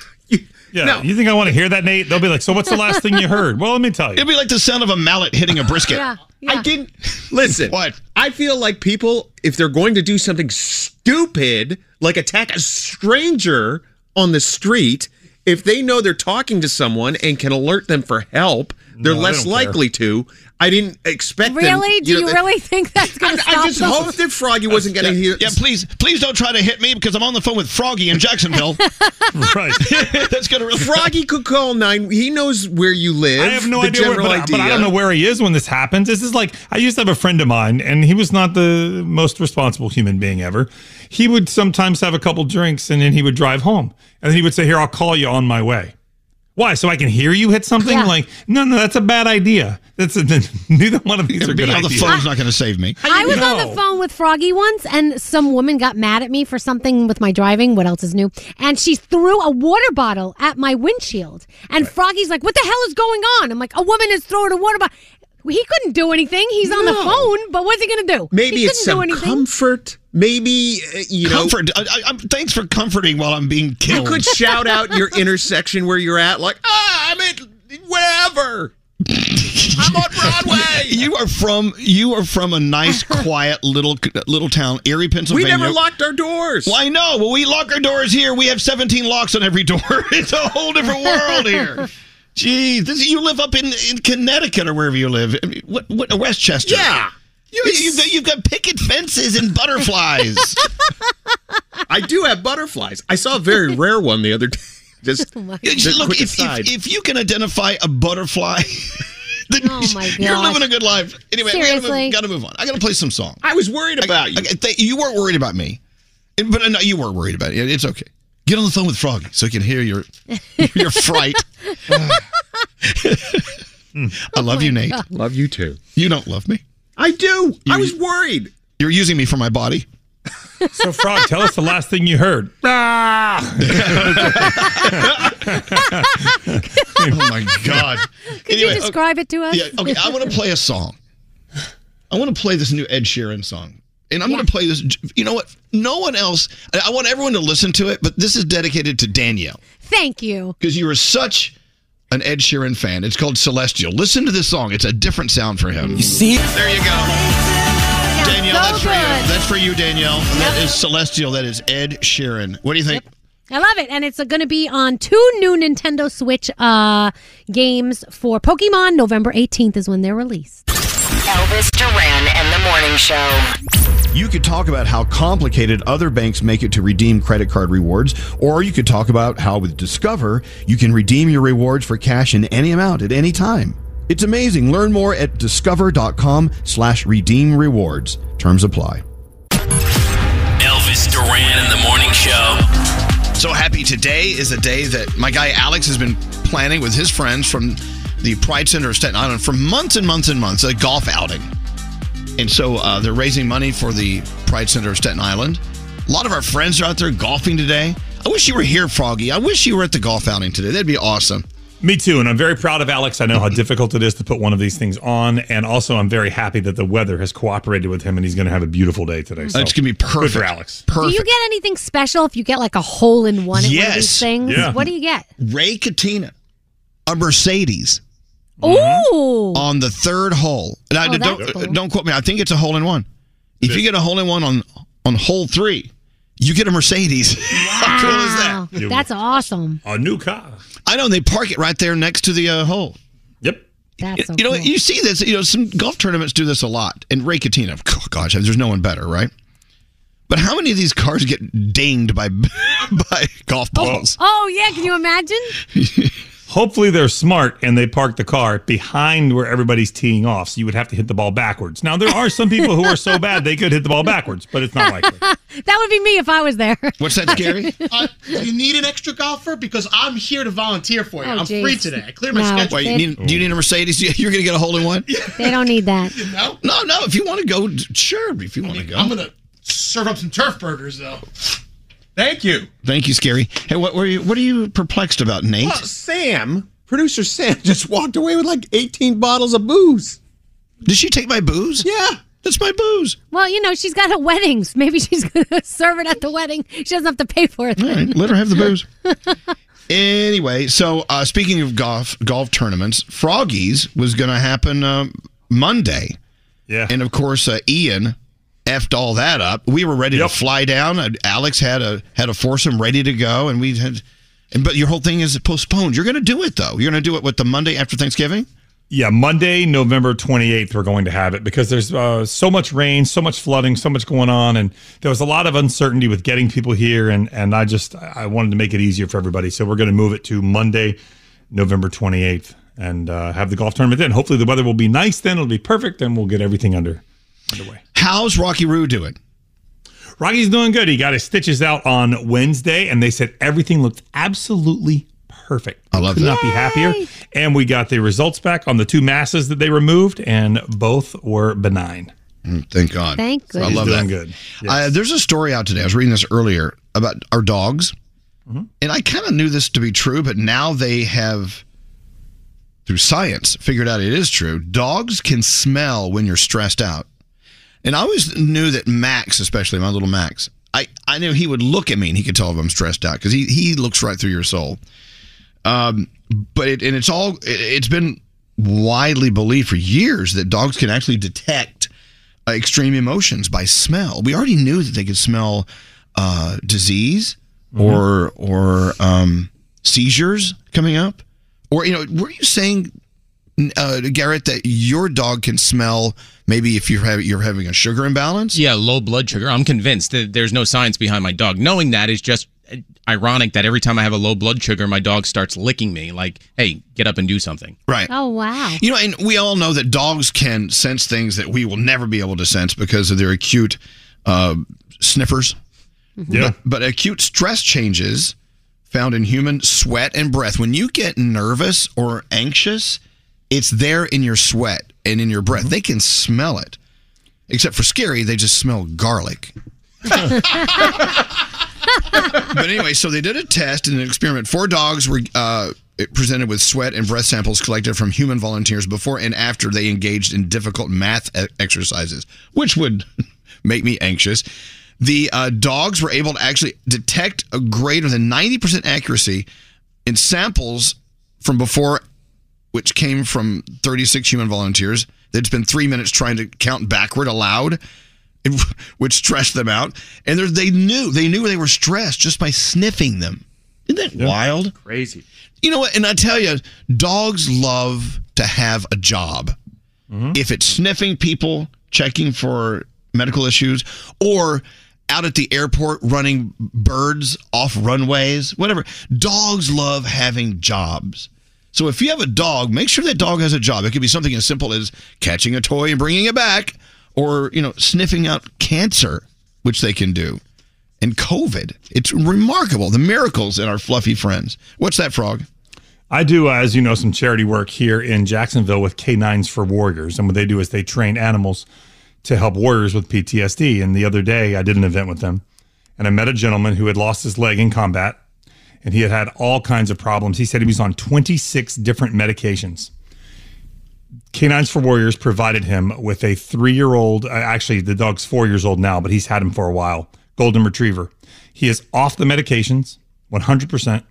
Yeah. You think I want to hear that, Nate? They'll be like, so what's the last thing you heard? Well, let me tell you. It'd be like the sound of a mallet hitting a brisket. Yeah, I didn't listen. What? I feel like people, if they're going to do something stupid, like attack a stranger on the street, if they know they're talking to someone and can alert them for help, they're No, less don't care. likely to. I didn't expect them- Really? Do you know, really think that's going to stop? I just them? hoped that Froggy wasn't going to hear. Yeah, please, please don't try to hit me because I'm on the phone with Froggy in Jacksonville. right. That's gonna really. Froggy could call nine. He knows where you live. I have no the idea, where, but, I- but I don't know where he is when this happens. This is like I used to have a friend of mine, and he was not the most responsible human being ever. He would sometimes have a couple drinks, and then he would drive home, and then he would say, "Here, I'll call you on my way." Why? So I can hear you hit something? Yeah. Like, no, no, that's a bad idea. That's a, neither one of these are good Being on the phone's not going to save me. I was on the phone with Froggy once, and some woman got mad at me for something with my driving. What else is new? And she threw a water bottle at my windshield. And Froggy's like, "What the hell is going on?" I'm like, "A woman is throwing a water bottle." He couldn't do anything. He's on the phone, but what's he going to do? Maybe he it's couldn't do some anything. comfort. Maybe uh, you know. Comfort. I, I, I'm- thanks for comforting while I'm being killed You could shout out your intersection where you're at, like, ah, I'm at wherever. I'm on Broadway. You are from you are from a nice, quiet little little town, Erie, pennsylvania We never locked our doors. Well, I know. Well, we lock our doors here. We have 17 locks on every door. It's a whole different world here. Gee, this, you live up in, in Connecticut or wherever you live. I mean, what, what, Westchester? Yeah. You, you've, got, you've got picket fences and butterflies. I do have butterflies. I saw a very rare one the other day. Just, Oh just Look, if, if, if you can identify a butterfly, Oh my god! you're living a good life. Anyway, Seriously? we gotta move, gotta move on. I gotta play some song. I was worried about you. Okay, th- you weren't worried about me, but uh, no, you weren't worried about it. It's okay. Get on the phone with Froggy so he can hear your your fright. I love you, Nate. Love you too. You don't love me. I do. I was worried. You're using me for my body. So, Frog, tell us the last thing you heard. Ah! oh my God! Could you describe it to us? Yeah. Okay. I want to play a song. I want to play this new Ed Sheeran song. And I'm going to play this. You know what? No one else. I I want everyone to listen to it, but this is dedicated to Danielle Thank you. because you are such an Ed Sheeran fan. It's called Celestial. Listen to this song. It's a different sound for him. You see? There you go. Danielle, so that's for you. good. That's for you, Danielle. That is Celestial. That is Ed Sheeran. What do you think? I love it, and it's going to be on two new Nintendo Switch uh, games for Pokemon. November 18th is when they're released. Elvis Duran and the Morning Show. You could talk about how complicated other banks make it to redeem credit card rewards, or you could talk about how with Discover, you can redeem your rewards for cash in any amount at any time. It's amazing. Learn more at discover.com slash redeem rewards. Terms apply. Elvis Duran in the morning show. So happy today is a day that my guy Alex has been planning with his friends from the Pride Center of Staten Island for months and months and months, a golf outing. And so uh, they're raising money for the Pride Center of Staten Island. A lot of our friends are out there golfing today. I wish you were here, Froggy. I wish you were at the golf outing today. That'd be awesome. Me too, and I'm very proud of Alex. I know how difficult it is to put one of these things on, and also I'm very happy that the weather has cooperated with him, and he's going to have a beautiful day today. So It's gonna be Good perfect. for Alex. Perfect. Do you get anything special if you get like a hole in one at of Yes. these things? Yeah. What do you get? Ray Catena, a Mercedes. Ooh. On the third hole. Now, Oh, don't cool. don't quote me. I think it's a hole in one. If you get a hole in one on on hole three, you get a Mercedes. How cool is that? Wow, That's awesome. A new car. I know they park it right there next to the uh, hole. Yep. That's so you know, cool. you see this. You know, some golf tournaments do this a lot. And Ray Catena, oh, gosh, there's no one better, right? But how many of these cars get dinged by by golf balls? Oh yeah, can you imagine? Hopefully they're smart and they park the car behind where everybody's teeing off, so you would have to hit the ball backwards. Now there are some people who are so bad they could hit the ball backwards, but it's not likely. that would be me if I was there. What's that Skeery? Uh, do you need an extra golfer? Because I'm here to volunteer for you. Oh, I'm geez. free today. I clear my No. schedule. Wait, you need, do you need a Mercedes? You're going to get a hole in one? They don't need that. No, no, no. If you want to go, sure. If you want to go, I'm gonna serve up some turf burgers though. Thank you. Thank you, Skeery. Hey, what were you? What are you perplexed about, Nate? Well, Sam, producer Sam, just walked away with like 18 bottles of booze. Did she take my booze? Yeah. That's my booze. Well, you know, she's got her weddings. Maybe she's going to serve it at the wedding. She doesn't have to pay for it. All right, let her have the booze. anyway, so uh, speaking of golf golf tournaments, Froggies was going to happen uh, Monday. Yeah. And of course, uh, Ian effed all that up. We were ready to fly down. Alex had a had a foursome ready to go, and we had. And but your whole thing is postponed. You're going to do it though. You're going to do it with the Monday after Thanksgiving. Yeah, Monday, November 28th, we're going to have it because there's uh, so much rain, so much flooding, so much going on. And there was a lot of uncertainty with getting people here. And, and I just, I wanted to make it easier for everybody. So we're going to move it to Monday, November 28th and uh, have the golf tournament then. Hopefully the weather will be nice then. It'll be perfect. and we'll get everything under underway. How's Rocky Roo doing? Rocky's doing good. He got his stitches out on Wednesday, and they said everything looked absolutely perfect. I love Could that. not be happier. And we got the results back on the two masses that they removed, and both were benign. Mm, Thank God. Thank I love He's that. doing good. Uh, there's a story out today. I was reading this earlier about our dogs, Mm-hmm. and I kind of knew this to be true, but now they have, through science, figured out it is true. Dogs can smell when you're stressed out, and I always knew that Max, especially my little Max, I I knew he would look at me and he could tell if I'm stressed out because he he looks right through your soul. Um, but it and it's all it, it's been widely believed for years that dogs can actually detect uh, extreme emotions by smell. We already knew that they could smell uh, disease or or um, seizures coming up, or you know, were you saying, uh, Garrett, that your dog can smell maybe if you're having you're having a sugar imbalance? Yeah, low blood sugar. I'm convinced that there's no science behind my dog. Knowing that is just ironic that every time I have a low blood sugar, my dog starts licking me like, "Hey, get up and do something." Right. Oh wow. You know, and we all know that dogs can sense things that we will never be able to sense because of their acute uh, sniffers. Yeah. But, but acute stress changes found in human sweat and breath. When you get nervous or anxious, it's there in your sweat and in your breath. They can smell it. Except for Skeery, they just smell garlic. but anyway, so they did a test and an experiment. Four dogs were uh, presented with sweat and breath samples collected from human volunteers before and after they engaged in difficult math exercises, which would make me anxious. The uh, dogs were able to actually detect a greater than 90% accuracy in samples from before, which came from 36 human volunteers. They'd spent three minutes trying to count backward aloud which stressed them out. And they knew they knew they were stressed just by sniffing them. Isn't that wild? Crazy. You know what? And I tell you, dogs love to have a job. Mm-hmm. If it's sniffing people, checking for medical issues, or out at the airport running birds off runways, whatever. Dogs love having jobs. So if you have a dog, make sure that dog has a job. It could be something as simple as catching a toy and bringing it back, or you know, sniffing out cancer, which they can do, and COVID. It's remarkable the miracles in our fluffy friends. What's that frog? I do, uh, as you know, some charity work here in Jacksonville with Canines for Warriors. And what they do is they train animals to help warriors with PTSD. And the other day, I did an event with them, and I met a gentleman who had lost his leg in combat. And he had had all kinds of problems. He said he was on 26 different medications. Canines for Warriors provided him with a three year old, uh, actually, the dog's four years old now, but he's had him for a while, Golden Retriever. He is off the medications 100%.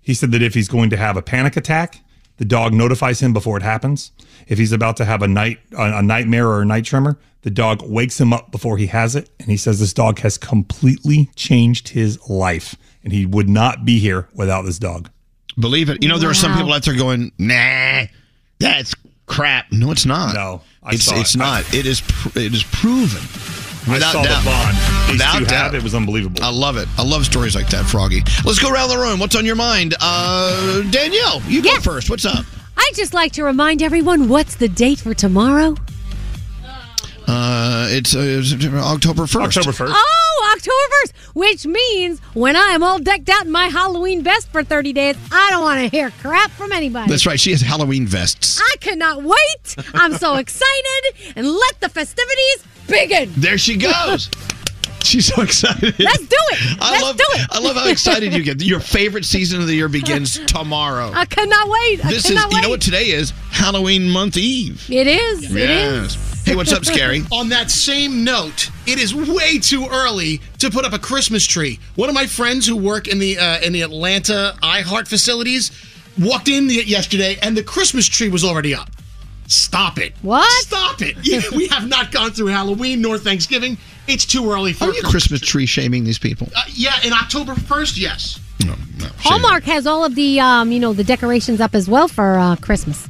He said that if he's going to have a panic attack, the dog notifies him before it happens. If he's about to have a night a nightmare or a night tremor, the dog wakes him up before he has it. And he says this dog has completely changed his life, and he would not be here without this dog. Believe it. You know, there are some Wow. people out there going, nah, that's crap. No, it's not. No, I it's saw it's it. not. It is pr- it is proven. I saw the bond these Without two doubt. had. It was unbelievable. I love it. I love stories like that, Froggy. Let's go around the room. What's on your mind? Uh, Danielle, you go first. What's up? I'd just like to remind everyone what's the date for tomorrow? Uh, it's, uh, it's October 1st. October 1st. Oh, October 1st, which means when I am all decked out in my Halloween vest for 30 days, I don't want to hear crap from anybody. That's right. She has Halloween vests. I cannot wait. I'm so excited. And let the festivities begin. There she goes. She's so excited. Let's do it. I Let's love do it. I love how excited you get. Your favorite season of the year begins tomorrow. I cannot wait. I This is cannot you know what today is? Halloween month eve. It is. It is. Yes. Hey, what's up, Skeery? On that same note, it is way too early to put up a Christmas tree. One of my friends who work in the uh, in the Atlanta iHeart facilities walked in yesterday, and the Christmas tree was already up. Stop it! What? Stop it! we have not gone through Halloween nor Thanksgiving. It's too early for Are you Christmas tree shaming these people? Uh, yeah, in October first, yes. No, no, Hallmark has all of the, um, you know, the decorations up as well for uh, Christmas.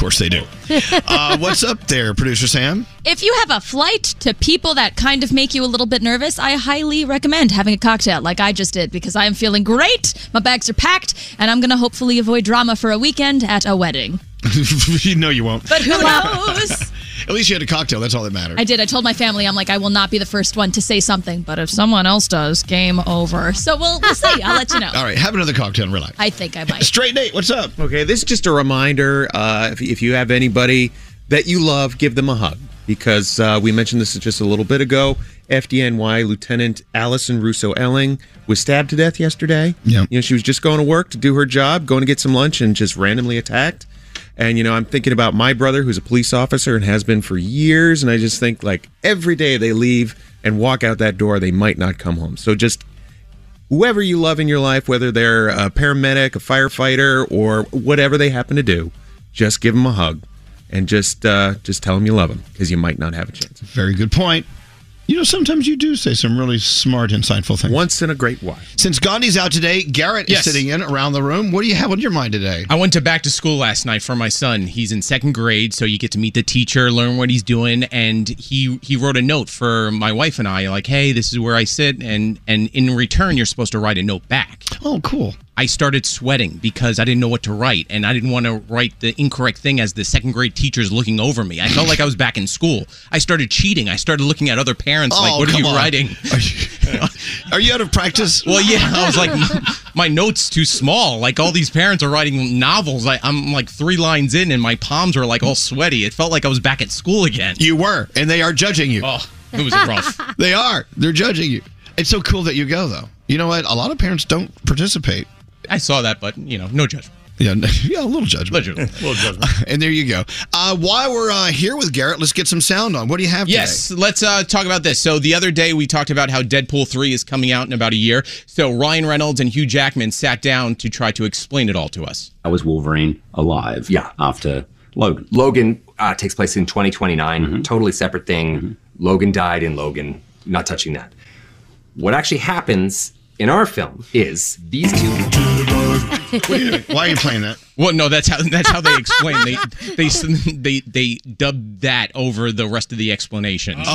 Of course they do. Uh, what's up there, producer Sam? If you have a flight to people that kind of make you a little bit nervous, I highly recommend having a cocktail like I just did because I am feeling great. My bags are packed, and I'm going to hopefully avoid drama for a weekend at a wedding. you know you won't. But who knows? At least you had a cocktail. That's all that matters. I did. I told my family, I'm like, I will not be the first one to say something, but if someone else does, game over. So we'll, we'll see. I'll let you know. All right, have another cocktail and relax. I think I might. Straight Nate, what's up? Okay, this is just a reminder. Uh, if, if you have anybody that you love, give them a hug because uh, we mentioned this just a little bit ago. FDNY Lieutenant Alison Russo Elling was stabbed to death yesterday. Yeah. You know, she was just going to work to do her job, going to get some lunch, and just randomly attacked. And, you know, I'm thinking about my brother, who's a police officer and has been for years. And I just think, like, every day they leave and walk out that door, they might not come home. So just whoever you love in your life, whether they're a paramedic, a firefighter, or whatever they happen to do, just give them a hug and just uh, just tell them you love them because you might not have a chance. Very good point. You know, sometimes you do say some really smart, insightful things. Once in a great while. Since Gandhi's out today, Garrett Yes. is sitting in around the room. What do you have on your mind today? I went to back to school last night for my son. He's in second grade, so you get to meet the teacher, learn what he's doing, and he he wrote a note for my wife and I, like, "Hey, this is where I sit," and and in return, you're supposed to write a note back. Oh, cool. I started sweating because I didn't know what to write, and I didn't want to write the incorrect thing as the second grade teacher's looking over me. I felt like I was back in school. I started cheating. I started looking at other parents, like, Oh, "What are you on. writing?" Are you out of practice? Well, yeah, I was like, my notes too small. Like all these parents are writing novels. I, I'm like three lines in, and my palms are like all sweaty. It felt like I was back at school again. You were, and they are judging you. Oh, it was rough. they are. They're judging you. It's so cool that you go, though. You know what? A lot of parents don't participate. I saw that, but you know, no judgment. Yeah, yeah, a little judgment. Little, little judgment. and there you go. Uh, while we're uh, here with Garrett, let's get some sound on. What do you have Yes, let's uh, talk about this. So the other day we talked about how Deadpool 3 is coming out in about a year. So Ryan Reynolds and Hugh Jackman sat down to try to explain it all to us. How was Wolverine alive? Yeah, after Logan. Logan uh, takes place in 2029, totally separate thing. Logan died in Logan, not touching that. What actually happens in our film is these two. Why are you playing that? Well, no, that's how that's how they explain. They they they they dubbed that over the rest of the explanation. So-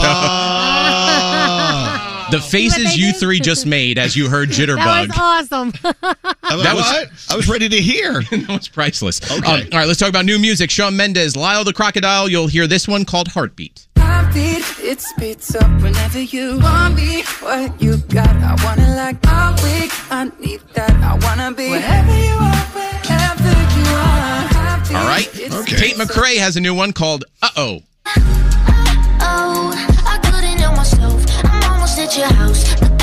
Ah. the faces you three just made as you heard Jitterbug. That was awesome. That was what? I was ready to hear. that was priceless. Okay. Um, all right, let's talk about new music. Shawn Mendes, Lyle the Crocodile. You'll hear this one called Heartbeat. Heartbeat, it speeds up whenever you want me. What you got, I wanna like my week. I need that, I wanna be wherever you are, wherever you are. Heartbeat, All right. it Tate McRae has a new one called Uh Oh. Oh, I couldn't help myself. I'm almost at your house.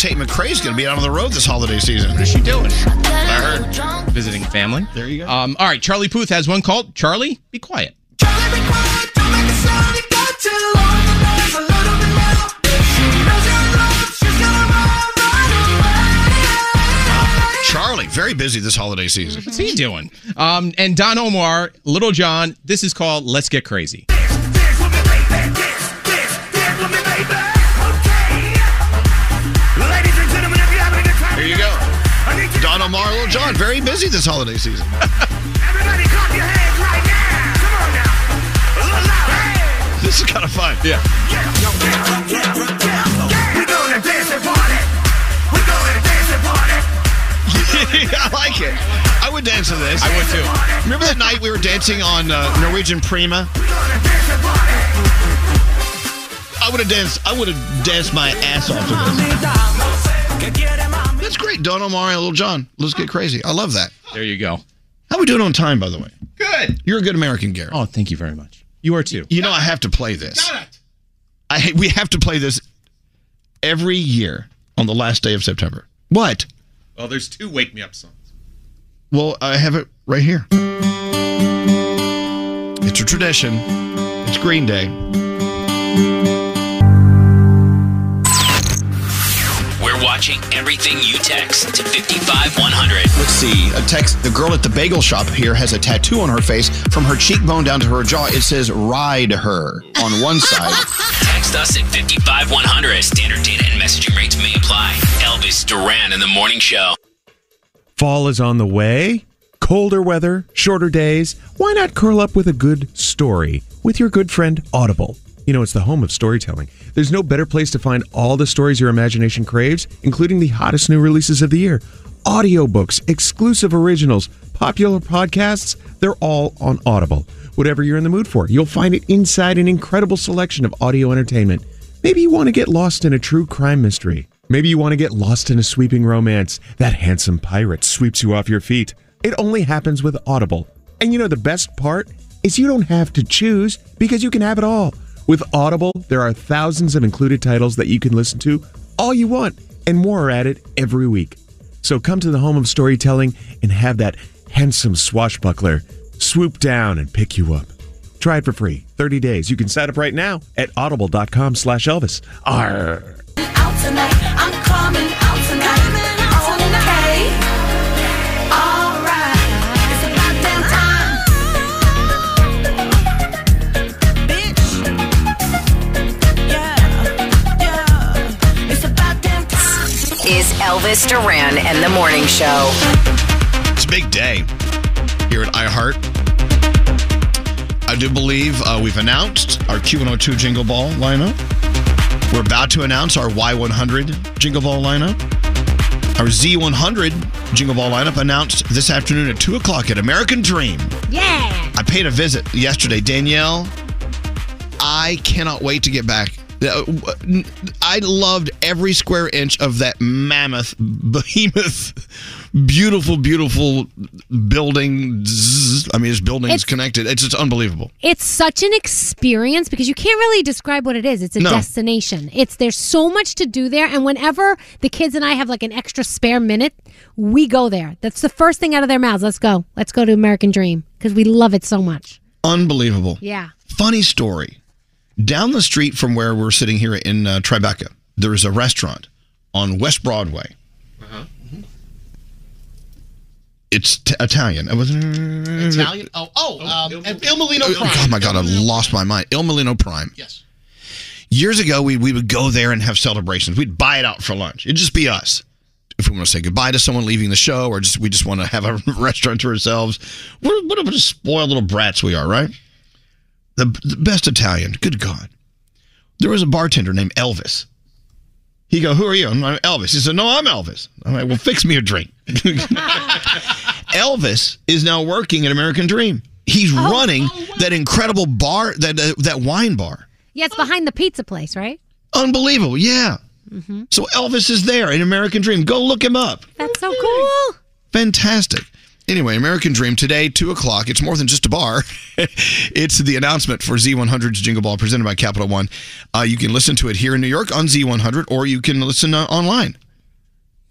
Tate McRae's going to be out on the road this holiday season. What is she doing? I heard. Visiting family. There you go. Um, all right, Charlie Puth has one called Charlie, Be Quiet. Charlie, very busy this holiday season. What's he doing? Um, and Don Omar, Lil Jon, this is called Let's Get Crazy. Don Omar, Lil Jon, very busy this holiday season. Everybody clap your hands right now! Come on now! This is kind of fun. Yeah. I like it. I would dance to this. I would too. Remember that night we were dancing on uh, Norwegian Prima? I would have danced. I would have danced my ass off to this. That's great. Don Omar and Lil Jon. Let's get crazy. I love that. There you go. How we doing on time, by the way? Good. You're a good American, Gary. Oh, thank you very much. You are too. You know I have to play this. Got it. I we have to play this every year on the last day of September. What? Well, there's two Wake Me Up songs. Well, I have it right here. It's a tradition. It's Green Day. We're watching everything you text to 55100. Let's see. A text. The girl at the bagel shop here has a tattoo on her face from her cheekbone down to her jaw. It says "Ride her" on one side. Text us at 55100. Standard data and messaging rates may apply. Elvis Duran in the Morning Show. Fall is on the way. Colder weather, shorter days. Why not curl up with a good story with your good friend Audible? You know, it's the home of storytelling. There's no better place to find all the stories your imagination craves, including the hottest new releases of the year. Audiobooks, exclusive originals, popular podcasts, they're all on Audible. Whatever you're in the mood for, you'll find it inside an incredible selection of audio entertainment. Maybe you want to get lost in a true crime mystery. Maybe you want to get lost in a sweeping romance. That handsome pirate sweeps you off your feet. It only happens with Audible. And you know the best part is you don't have to choose because you can have it all. With Audible, there are thousands of included titles that you can listen to all you want, and more are added every week. So come to the home of storytelling and have that handsome swashbuckler swoop down and pick you up. Try it for free, 30 days. You can sign up right now at audible.com slash Elvis. Arr. Is Elvis Duran and the Morning Show. It's a big day here at iHeart. I do believe uh, we've announced our Q102 Jingle Ball lineup. We're about to announce our Y100 Jingle Ball lineup. Our Z100 Jingle Ball lineup announced this afternoon at 2 o'clock at American Dream. Yeah. I paid a visit yesterday. Danielle, I cannot wait to get back. I loved every square inch of that mammoth, behemoth, beautiful, beautiful building. I mean, it's buildings It's- connected. It's just unbelievable. It's such an experience because you can't really describe what it is. It's a No. destination. It's there's so much to do there, and whenever the kids and I have like an extra spare minute, we go there. That's the first thing out of their mouths. Let's go. Let's go to American Dream because we love it so much. Unbelievable. Yeah. Funny story. Down the street from where we're sitting here in uh, Tribeca, there is a restaurant on West Broadway. It's t- Italian. It was Italian? Oh, oh, um, and Il Molino Prime. Oh my god, I lost my mind. Il Molino Prime. Yes. Years ago, we, we would go there and have celebrations. We'd buy it out for lunch. It'd just be us. If we want to say goodbye to someone leaving the show, or just we just want to have a restaurant to ourselves, what, what a spoiled little brats we are, right? The, the best Italian. Good God. There was a bartender named Elvis. He go, who are you? I'm like, Elvis. He said, no, I'm Elvis. I'm like, well, fix me a drink. Elvis is now working at American Dream. He's running that incredible bar, that uh, that wine bar. Yeah, it's behind the pizza place, right? Unbelievable. Yeah. Mm-hmm. So Elvis is there in American Dream. Go look him up. That's so cool. Fantastic. Anyway, American Dream today, 2 o'clock. It's more than just a bar. it's the announcement for Z100's Jingle Ball presented by Capital One. Uh, you can listen to it here in New York on Z100 or you can listen uh, online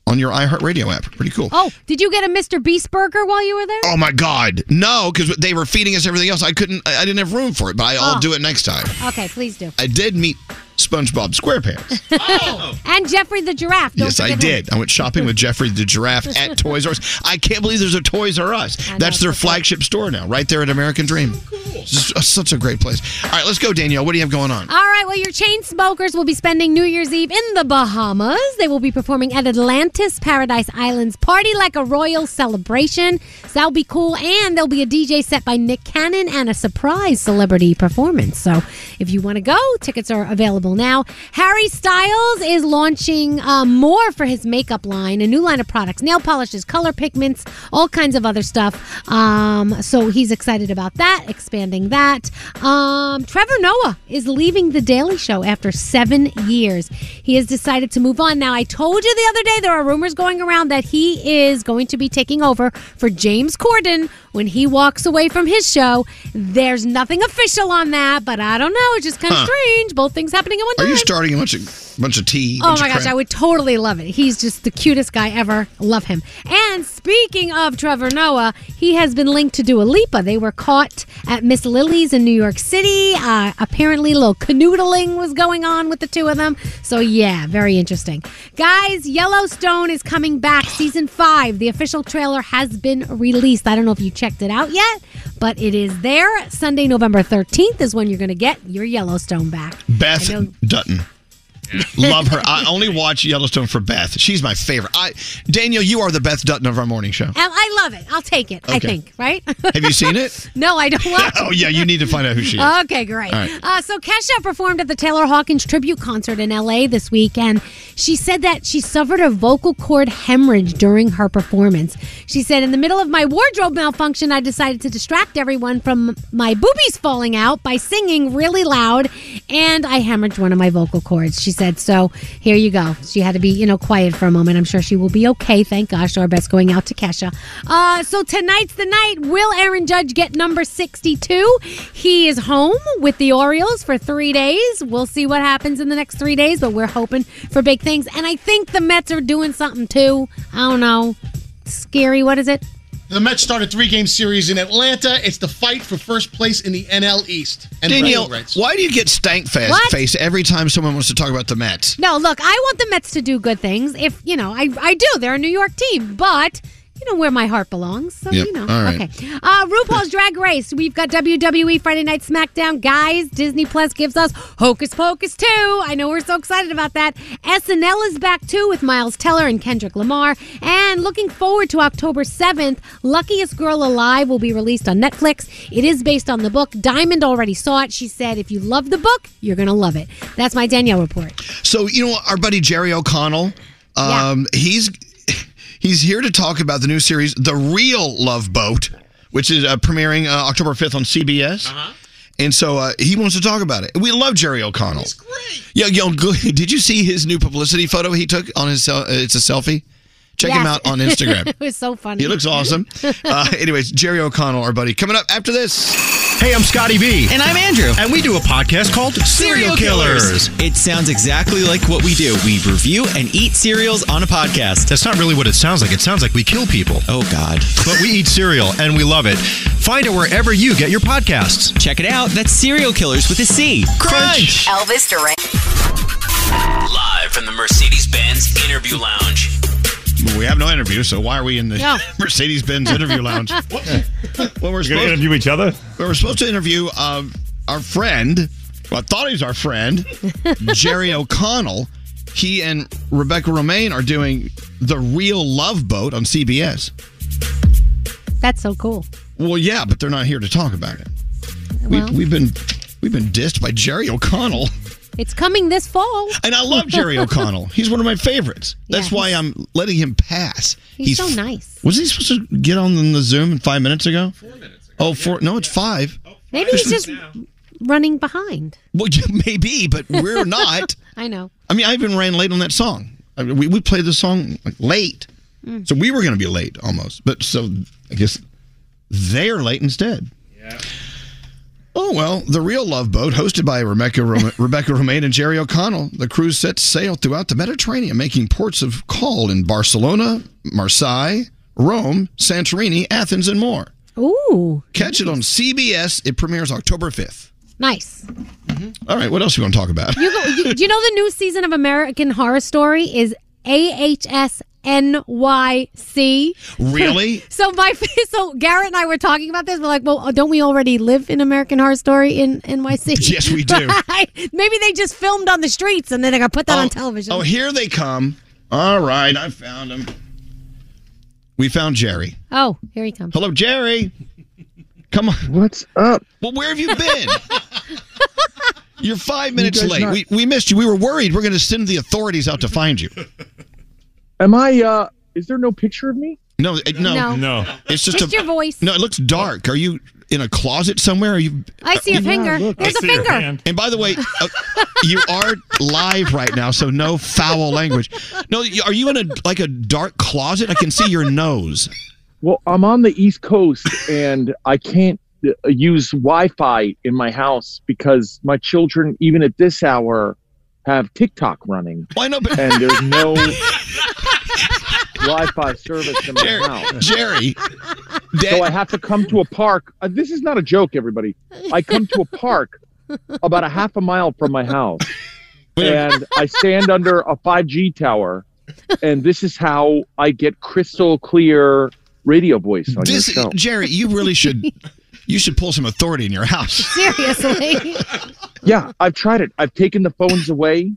on your iHeartRadio app. Pretty cool. Oh, did you get a Mr. Beast burger while you were there? Oh my God, no! Because they were feeding us everything else. I couldn't. I I didn't have room for it. But I, I'll Oh. do it next time. Okay, please do. I did meet SpongeBob SquarePants. And Jeffrey the giraffe. Don't yes, I forget him. did. I went shopping with Jeffrey the giraffe at Toys R Us. I can't believe there's a Toys R Us. I know, That's their it's so cool. flagship store now, right there at American Dream. It's just, uh, such a great place. All right, let's go, Danielle. What do you have going on? All right, well, your Chainsmokers will be spending New Year's Eve in the Bahamas. They will be performing at Atlantis Paradise Islands Party Like a Royal Celebration. So that'll be cool. And there'll be a DJ set by Nick Cannon and a surprise celebrity performance. So if you want to go, tickets are available now. Harry Styles is launching uh, more for his makeup line, a new line of products, nail polishes, color pigments, all kinds of other stuff. Um, so he's excited about that, expanding that. Um, Trevor Noah is leaving The Daily Show after seven years. He has decided to move on. Now, I told you the other day there are rumors going around that he is going to be taking over for James Corden when he walks away from his show. There's nothing official on that, but I don't know. It's just kind of Huh. strange. Both things happening at one Are time. you starting a bunch of tea? Oh my gosh. I would totally love it. He's just the cutest guy ever. Love him. And speaking of Trevor Noah, he has been linked to Dua Lipa. They were caught at Miss Lily's in New York City. Uh, apparently, a little canoodling was going on with the two of them. So yeah, very interesting. Guys, Yellowstone is coming back. Season five. The official trailer has been released. I don't know if you checked it out yet, but it is there. Sunday, November 13th is when you're going to get your Yellowstone back. Beth I Love her. I only watch Yellowstone for Beth. She's my favorite. I Daniel, you are the Beth Dutton of our morning show. I love it. I'll take it. I think, right? Have you seen it? no, I don't watch oh yeah, you need to find out who she is. Okay, great. Right. Uh, so Kesha performed at the Taylor Hawkins tribute concert in LA this week, and she said that she suffered a vocal cord hemorrhage during her performance. She said, "In the middle of my wardrobe malfunction, I decided to distract everyone from my boobies falling out by singing really loud, and I hemorrhaged one of my vocal cords." She said, "So here you go." She had to be, you know, quiet for a moment. I'm sure she will be okay. Thank gosh. Our best going out to Kesha. Uh, so tonight's the night. Will Aaron Judge get number 62? He is home with the Orioles for three days. We'll see what happens in the next three days, but we're hoping for big things. And I think the Mets are doing something too. I don't know. Scary. What is it? The Mets start a three-game series in Atlanta. It's the fight for first place in the NL East. And Danielle, why do you get stank face, What? face every time someone wants to talk about the Mets? No, look, I want the Mets to do good things. If, you know, I, I do. They're a New York team, but. You know where my heart belongs, so Yep, you know. all right. Okay. Uh, RuPaul's Drag Race. We've got WWE Friday Night SmackDown. Guys, Disney Plus gives us Hocus Pocus 2. I know we're so excited about that. SNL is back too with Miles Teller and Kendrick Lamar. And looking forward to October 7th, Luckiest Girl Alive will be released on Netflix. It is based on the book. Diamond already saw it. She said, if you love the book, you're going to love it. That's my Danielle report. So you know our buddy Jerry O'Connell. Um, he's he's here to talk about the new series, The Real Love Boat, which is uh, premiering uh, October fifth on CBS. Uh-huh. And so uh, he wants to talk about it. We love Jerry O'Connell. He's great. Yeah, yo, did you see his new publicity photo he took on his? Uh, it's a selfie. Check him out on Instagram. it was so funny. he looks awesome. Uh, anyways, Jerry O'Connell, our buddy, coming up after this. Hey, I'm Scotty B. And I'm Andrew. And we do a podcast called Serial Killers. It sounds exactly like what we do. We review and eat cereals on a podcast. That's not really what it sounds like. It sounds like we kill people. Oh, God. But we eat cereal and we love it. Find it wherever you get your podcasts. Check it out. That's Serial Killers with a C. Crunch. Elvis Duran. Live from the Mercedes Benz Interview Lounge. We have no interview, so why are we in the No. Mercedes Benz interview lounge? well, we're You're gonna interview each other. we were supposed to interview um, our friend. Well, I thought he's our friend, Jerry O'Connell. He and Rebecca Romijn are doing the Real Love Boat on CBS. That's so cool. Well, yeah, but they're not here to talk about it. Well. we, we've been we've been dissed by Jerry O'Connell, It's coming this fall. and I love Jerry O'Connell. He's one of my favorites. That's Yeah, why I'm letting him pass. He's, so nice. Was he supposed to get on the Zoom five minutes ago? Four minutes ago. Oh, four? No, it's five. Maybe he's just running behind. Well, maybe, but we're not. I know. I mean, I even ran late on that song. I mean, we, we played the song like, late. Mm. So we were going to be late almost. But so I guess they're late instead. Yeah. Oh, well, the real Love Boat, hosted by Rebecca, Rom- Rebecca Romijn and Jerry O'Connell. The cruise sets sail throughout the Mediterranean, making ports of call in Barcelona, Marseille, Rome, Santorini, Athens, and more. Ooh, Catch it on CBS. It premieres October 5th. nice. Mm-hmm. All right, what else are you want to talk about? You, go, you do you know the new season of American Horror Story is AHS NYC? Really? so my so Garrett and I were talking about this. We're like, well, don't we already live in American Horror Story in NYC? Yes, we do. Maybe they just filmed on the streets and then they got put that Oh, on television. Oh, here they come. All right, I found them. We found Jerry. Oh, here he comes. Hello, Jerry. Come on. What's up? Well, where have you been? You're five minutes guys late. not- We, we missed you. We were worried. We're going to send the authorities out to find you. Am I? uh Is there no picture of me? No, it- no, No. no. It's just, Just a, your voice. No, it looks dark. Are you in a closet somewhere? Are you? I see a finger. There's a finger. And by the way, uh, you are live right now, so no foul language. No, are you in a like a dark closet? I can see your nose. Well, I'm on the East Coast and I can't use Wi-Fi in my house because my children, even at this hour, have TikTok running. Why no? And there's no Wi-Fi service in my Jerry, house. Jerry, so I have to come to a park. Uh, this is not a joke, everybody. I come to a park about a half a mile from my house, and I stand under a 5G tower, and this is how I get crystal clear radio voice on This, your show. Jerry, you really should. You should pull some authority in your house. Seriously. Yeah, I've tried it. I've taken the phones away.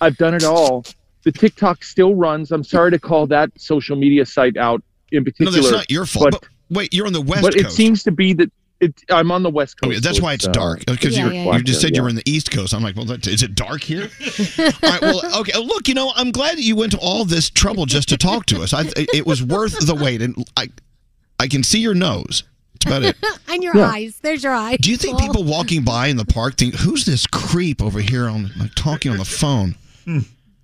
I've done it all. The TikTok still runs. I'm sorry to call that social media site out in particular. No, particular. that's not your fault. But, But, wait, you're on the west Coast. but it seems to be that it, I'm on the west coast. Okay, that's so why it's uh, dark because Yeah, you yeah, you just said you Yeah. were in the East Coast. I'm like, well, that, is it dark here? all right, well, okay. oh, Look, you know, I'm glad that you went to all this trouble just to talk to us. I, it was worth the wait, and I, I can see your nose. That's about it. and your Yeah. eyes. There's your eyes. Do you think people walking by in the park think, who's this creep over here on like talking on the phone?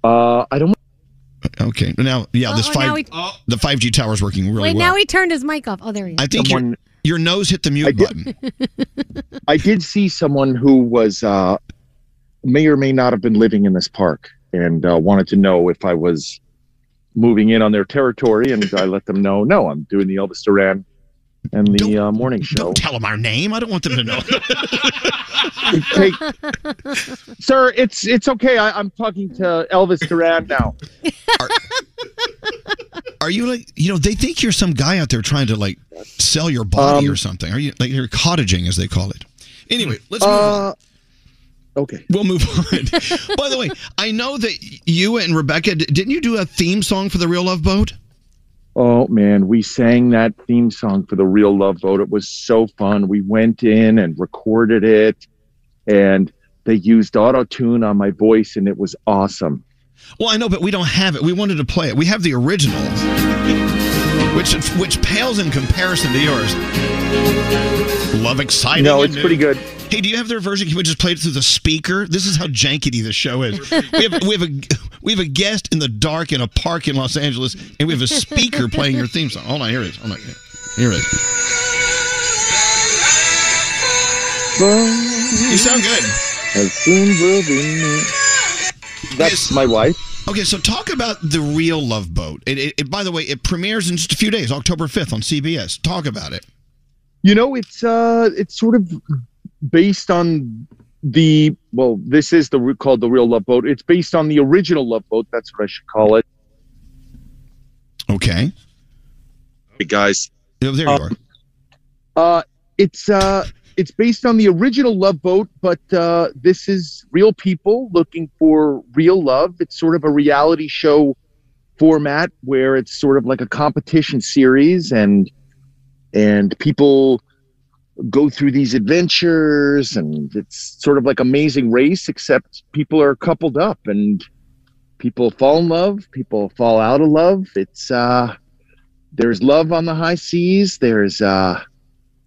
Uh, I don't. Okay, now yeah, this Uh-oh, five now we- the five G tower is working really Wait, well. now he turned his mic off. Oh, there he is. I think your, your nose hit the mute button. I did see someone who was uh, may or may not have been living in this park and uh, wanted to know if I was moving in on their territory, and I let them know, no, I'm doing the Elvis Duran and the uh, morning show. Don't tell them our name. I don't want them to know. Sir, it's it's okay. I, I'm talking to Elvis Duran now. Are you like you know they think you're some guy out there trying to like sell your body Um, or something? Are you like you're cottaging as they call it? Anyway, let's move Uh, on. Okay, we'll move on. By the way, I know that you and Rebecca didn't you do a theme song for the Real Love Boat? Oh man, we sang that theme song for the Real Love Boat. It was so fun. We went in and recorded it, and they used auto tune on my voice, and it was awesome. Well, I know, but we don't have it. We wanted to play it. We have the original, which which pales in comparison to yours. Love exciting. No, it's pretty good. Hey, do you have their version? Can we just play it through the speaker? This is how jankety the show is. We have we have a we have a guest in the dark in a park in Los Angeles, and we have a speaker playing your theme song. Hold on, here it is. Hold on, here it is. You sound good. As soon will be me. That's my wife. Okay, so talk about the real Love Boat. It, it, it- by the way, it premieres in just a few days, October fifth on CBS. Talk about it. You know, it's uh, it's sort of based on the well, this is the called the Real Love Boat. It's based on the original Love Boat. That's what I should call it. Okay. Hey guys. there you are. Uh, it's uh, it's based on the original Love Boat, but uh, this is real people looking for real love. It's sort of a reality show format where it's sort of like a competition series, and and people go through these adventures, and it's sort of like Amazing Race, except people are coupled up and people fall in love, people fall out of love. It's uh, there's love on the high seas. There's uh,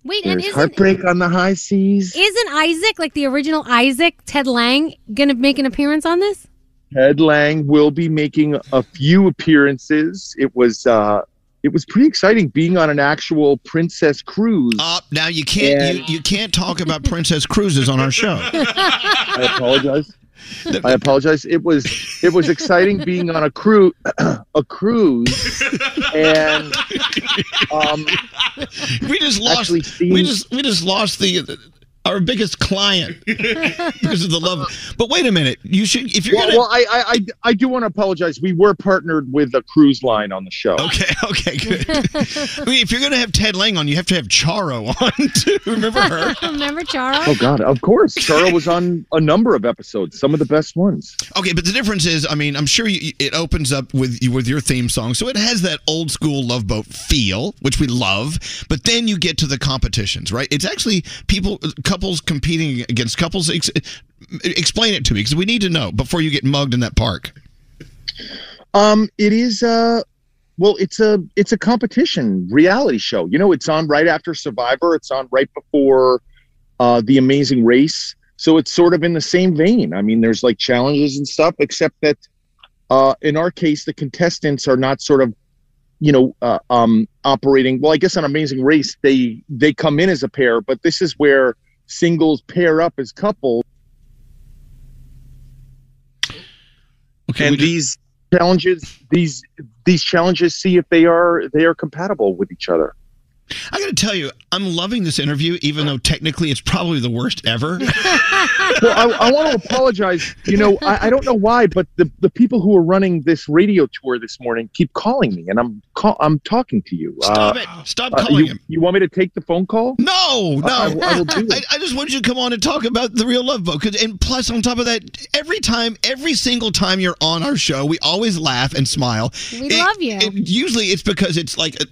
Wait, and there's isn't heartbreak on the high seas. isn't Isaac like the original Isaac Ted Lange gonna make an appearance on this? Ted Lange will be making a few appearances. It was uh, it was pretty exciting being on an actual princess cruise. Uh, now you can't And- you, you can't talk about princess cruises on our show. I apologize. I apologize. It was it was exciting being on a cruise a cruise and um we just lost seeing- we just we just lost the our biggest client because of the love. But wait a minute, you should if you're well, gonna well, I, I I I do want to apologize. We were partnered with a cruise line on the show. Okay, okay, good. I mean, if you're going to have Ted Lange on, you have to have Charo on too. Remember her? Remember Charo? Oh God, of course. Charo was on a number of episodes, some of the best ones. Okay, but the difference is, I mean, I'm sure you, it opens up with with your theme song, so it has that old school Love Boat feel, which we love. But then you get to the competitions, right? It's actually people, couples competing against couples. Ex- explain it to me because we need to know before you get mugged in that park. Um, it is uh well, it's a it's a competition reality show. You know, it's on right after Survivor. It's on right before uh The Amazing Race. So it's sort of in the same vein. I mean, there's like challenges and stuff, except that uh in our case, the contestants are not sort of you know uh, um operating well i guess on amazing race they they come in as a pair but this is where singles pair up as couples. Okay, and these challenges these these challenges see if they are they are compatible with each other I got to tell you, I'm loving this interview, even though technically it's probably the worst ever. well i, I want to apologize you know I, I don't know why but the the people who are running this radio tour this morning keep calling me and i'm call, i'm talking to you Stop Uh, it! Stop uh, calling you, him. you want me to take the phone call No, no. I, I will do I, it. I just want you to come on and talk about the real love boat. 'Cause- And plus, on top of that, every time, every single time you're on our show, we always laugh and smile. We love you. it- usually, it's because it's like, a,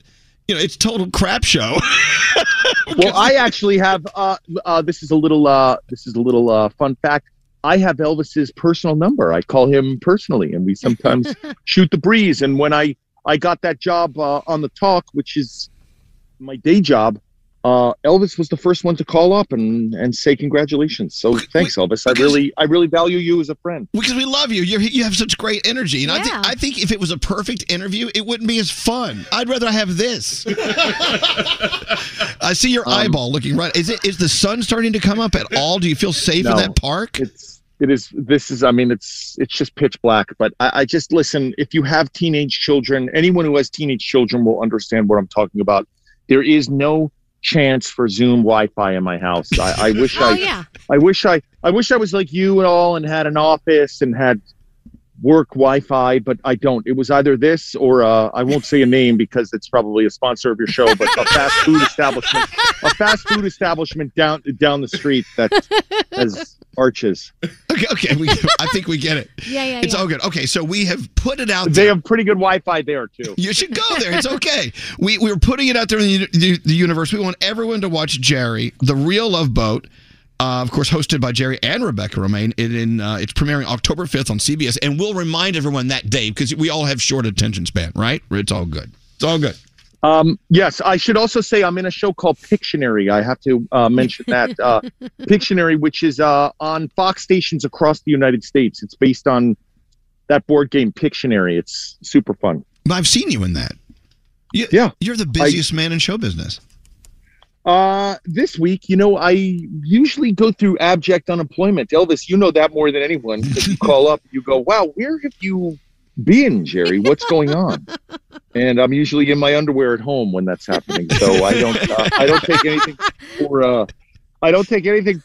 you know, it's total crap show. well i actually have uh uh this is a little uh this is a little uh fun fact. I have elvis's personal number. I call him personally and we sometimes shoot the breeze. And when i i got that job uh, on the talk which is my day job uh elvis was the first one to call up and and say congratulations so thanks elvis i really i really value you as a friend because we love you. You're, you have such great energy, and I think I think if it was a perfect interview, it wouldn't be as fun. I'd rather I have this. I see your Um, eyeball looking right. Is it? Is the sun starting to come up at all? Do you feel safe in that park? It's it is this is I mean it's it's just pitch black. But I, I just listen. If you have teenage children, anyone who has teenage children will understand what I'm talking about. There is no chance for Zoom Wi-Fi in my house. I, I wish Oh I yeah. I wish I I wish I was like you and all and had an office and had work Wi-Fi, but I don't. It was either this or uh, I won't say a name because it's probably a sponsor of your show, but a fast food establishment, a fast food establishment down down the street that has arches. Okay, okay. We, I think we get it. Yeah, yeah, It's yeah. all good. Okay, so we have put it out They there. have pretty good Wi-Fi there too. You should go there. It's okay. We we're putting it out there in the, the, the universe. We want everyone to watch Jerry, the Real Love Boat. Uh, of course, hosted by Jerry and Rebecca Romijn. It in uh, it's premiering October fifth on CBS, and we'll remind everyone that day because we all have short attention span, right? It's all good. It's all good. Um, yes, I should also say I'm in a show called Pictionary. I have to uh, mention that uh, Pictionary, which is uh, on Fox stations across the United States. It's based on that board game Pictionary. It's super fun. I've seen you in that. You, yeah, you're the busiest man in show business. Uh, this week, you know, I usually go through abject unemployment. Elvis, you know that more than anyone. you call up, you go, "Wow, where have you been, Jerry? What's going on?" And I'm usually in my underwear at home when that's happening. So I don't, uh, I don't take anything for, uh, I don't take anything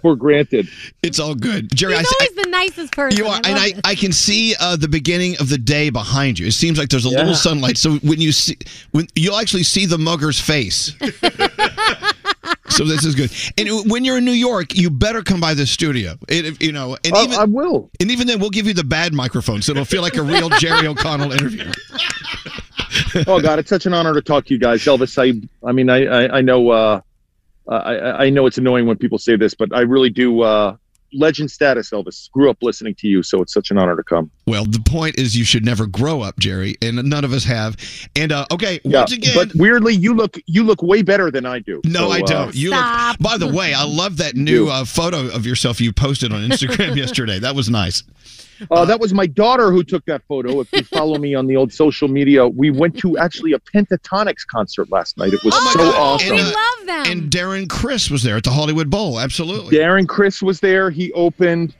for granted. It's all good, Jerry. I, He's always the nicest person. You are, and I. I can see uh, the beginning of the day behind you. It seems like there's a Yeah. little sunlight. So when you see, when you'll actually see the mugger's face. so this is good. And when you're in New York, you better come by the studio. It, you know, and Oh, even I will. And even then, we'll give you the bad microphone, so it'll feel like a real Jerry O'Connell interview. oh God, it's such an honor to talk to you guys, Elvis. I, I mean, I, I, I know, uh, I, I know it's annoying when people say this, but I really do. Uh, legend status, Elvis. Grew up listening to you, so it's such an honor to come. Well, the point is you should never grow up, Jerry, and none of us have. And uh, okay, Yeah, once again, but weirdly, you look you look way better than I do. No, So, I uh, don't. You look. By the way, I love that new uh, photo of yourself you posted on Instagram yesterday. That was nice. Uh, that was my daughter who took that photo. If you follow me on the old social media, we went to actually a Pentatonix concert last night. It was Oh so God. awesome. And, uh, And Darren Criss was there at the Hollywood Bowl. Absolutely. Darren Criss was there. He opened.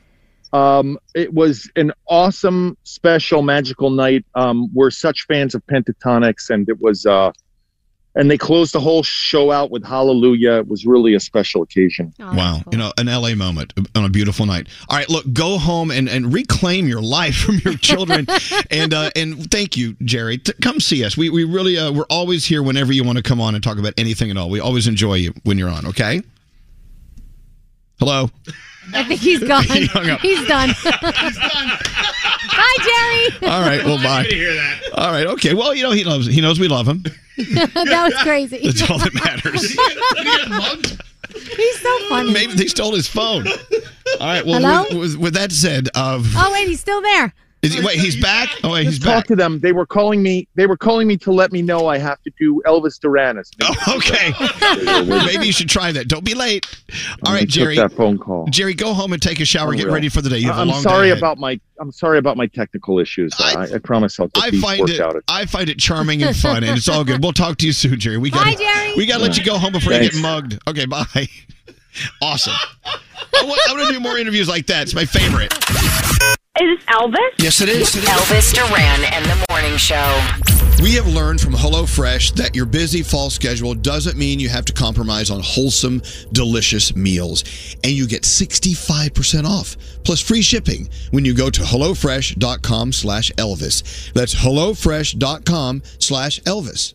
Um, it was an awesome, special, magical night. Um, we're such fans of Pentatonix, and it was. Uh, and they closed the whole show out with Hallelujah. It was really a special occasion. Wow. You know, an LA moment on a beautiful night. All right, look, go home and, and reclaim your life from your children. and uh, and thank you, Jerry. T- come see us. We, we really, uh, we're always here whenever you want to come on and talk about anything at all. We always enjoy you when you're on, okay? Hello? I think he's gone. He hung up. He's done. Bye, Jerry. All right, well, bye. I'm happy to hear that. All right, okay. Well, you know, he loves. he knows we love him. that was crazy. That's all that matters. He's so funny. Maybe they stole his phone. All right, well, Hello? with, with, with that said, uh, Oh wait, he's still there. Is he, wait, he's back? Oh, wait, he's Just back. talk to them. They were calling me. They were calling me to let me know I have to do Elvis Duranus. Oh, okay. Maybe you should try that. Don't be late. All I right, took Jerry. that phone call. Jerry, go home and take a shower. I Get will. ready for the day. You have a I'm long sorry day about my. I'm sorry about my technical issues. I, I, promise I'll get I these find worked it. out. I find it charming and fun, and it's all good. We'll talk to you soon, Jerry. We got. Bye, Jerry. We got to let you go home before you get mugged. Okay, bye. awesome. I want, I want to do more interviews like that. It's my favorite. Is this Elvis? Yes, it is. Elvis Duran and the Morning Show. We have learned from HelloFresh that your busy fall schedule doesn't mean you have to compromise on wholesome, delicious meals. And you get 65% off, plus free shipping when you go to HelloFresh.com slash Elvis. That's HelloFresh.com slash Elvis.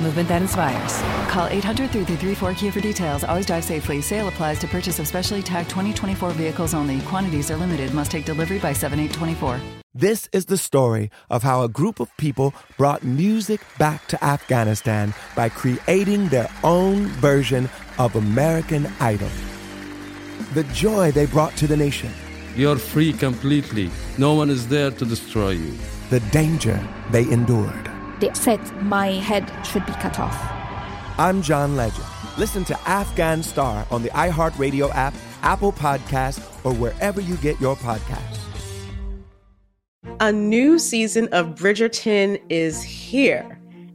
movement that inspires. Call 800 334 Kia for details. Always drive safely. Sale applies to purchase of specially tagged 2024 vehicles only. Quantities are limited. Must take delivery by 7824. This is the story of how a group of people brought music back to Afghanistan by creating their own version of American Idol. The joy they brought to the nation, You're free completely. No one is there to destroy you. the danger they endured. They said my head should be cut off. I'm John Legend. Listen to Afghan Star on the iHeartRadio app, Apple Podcasts, or wherever you get your podcasts. A new season of Bridgerton is here.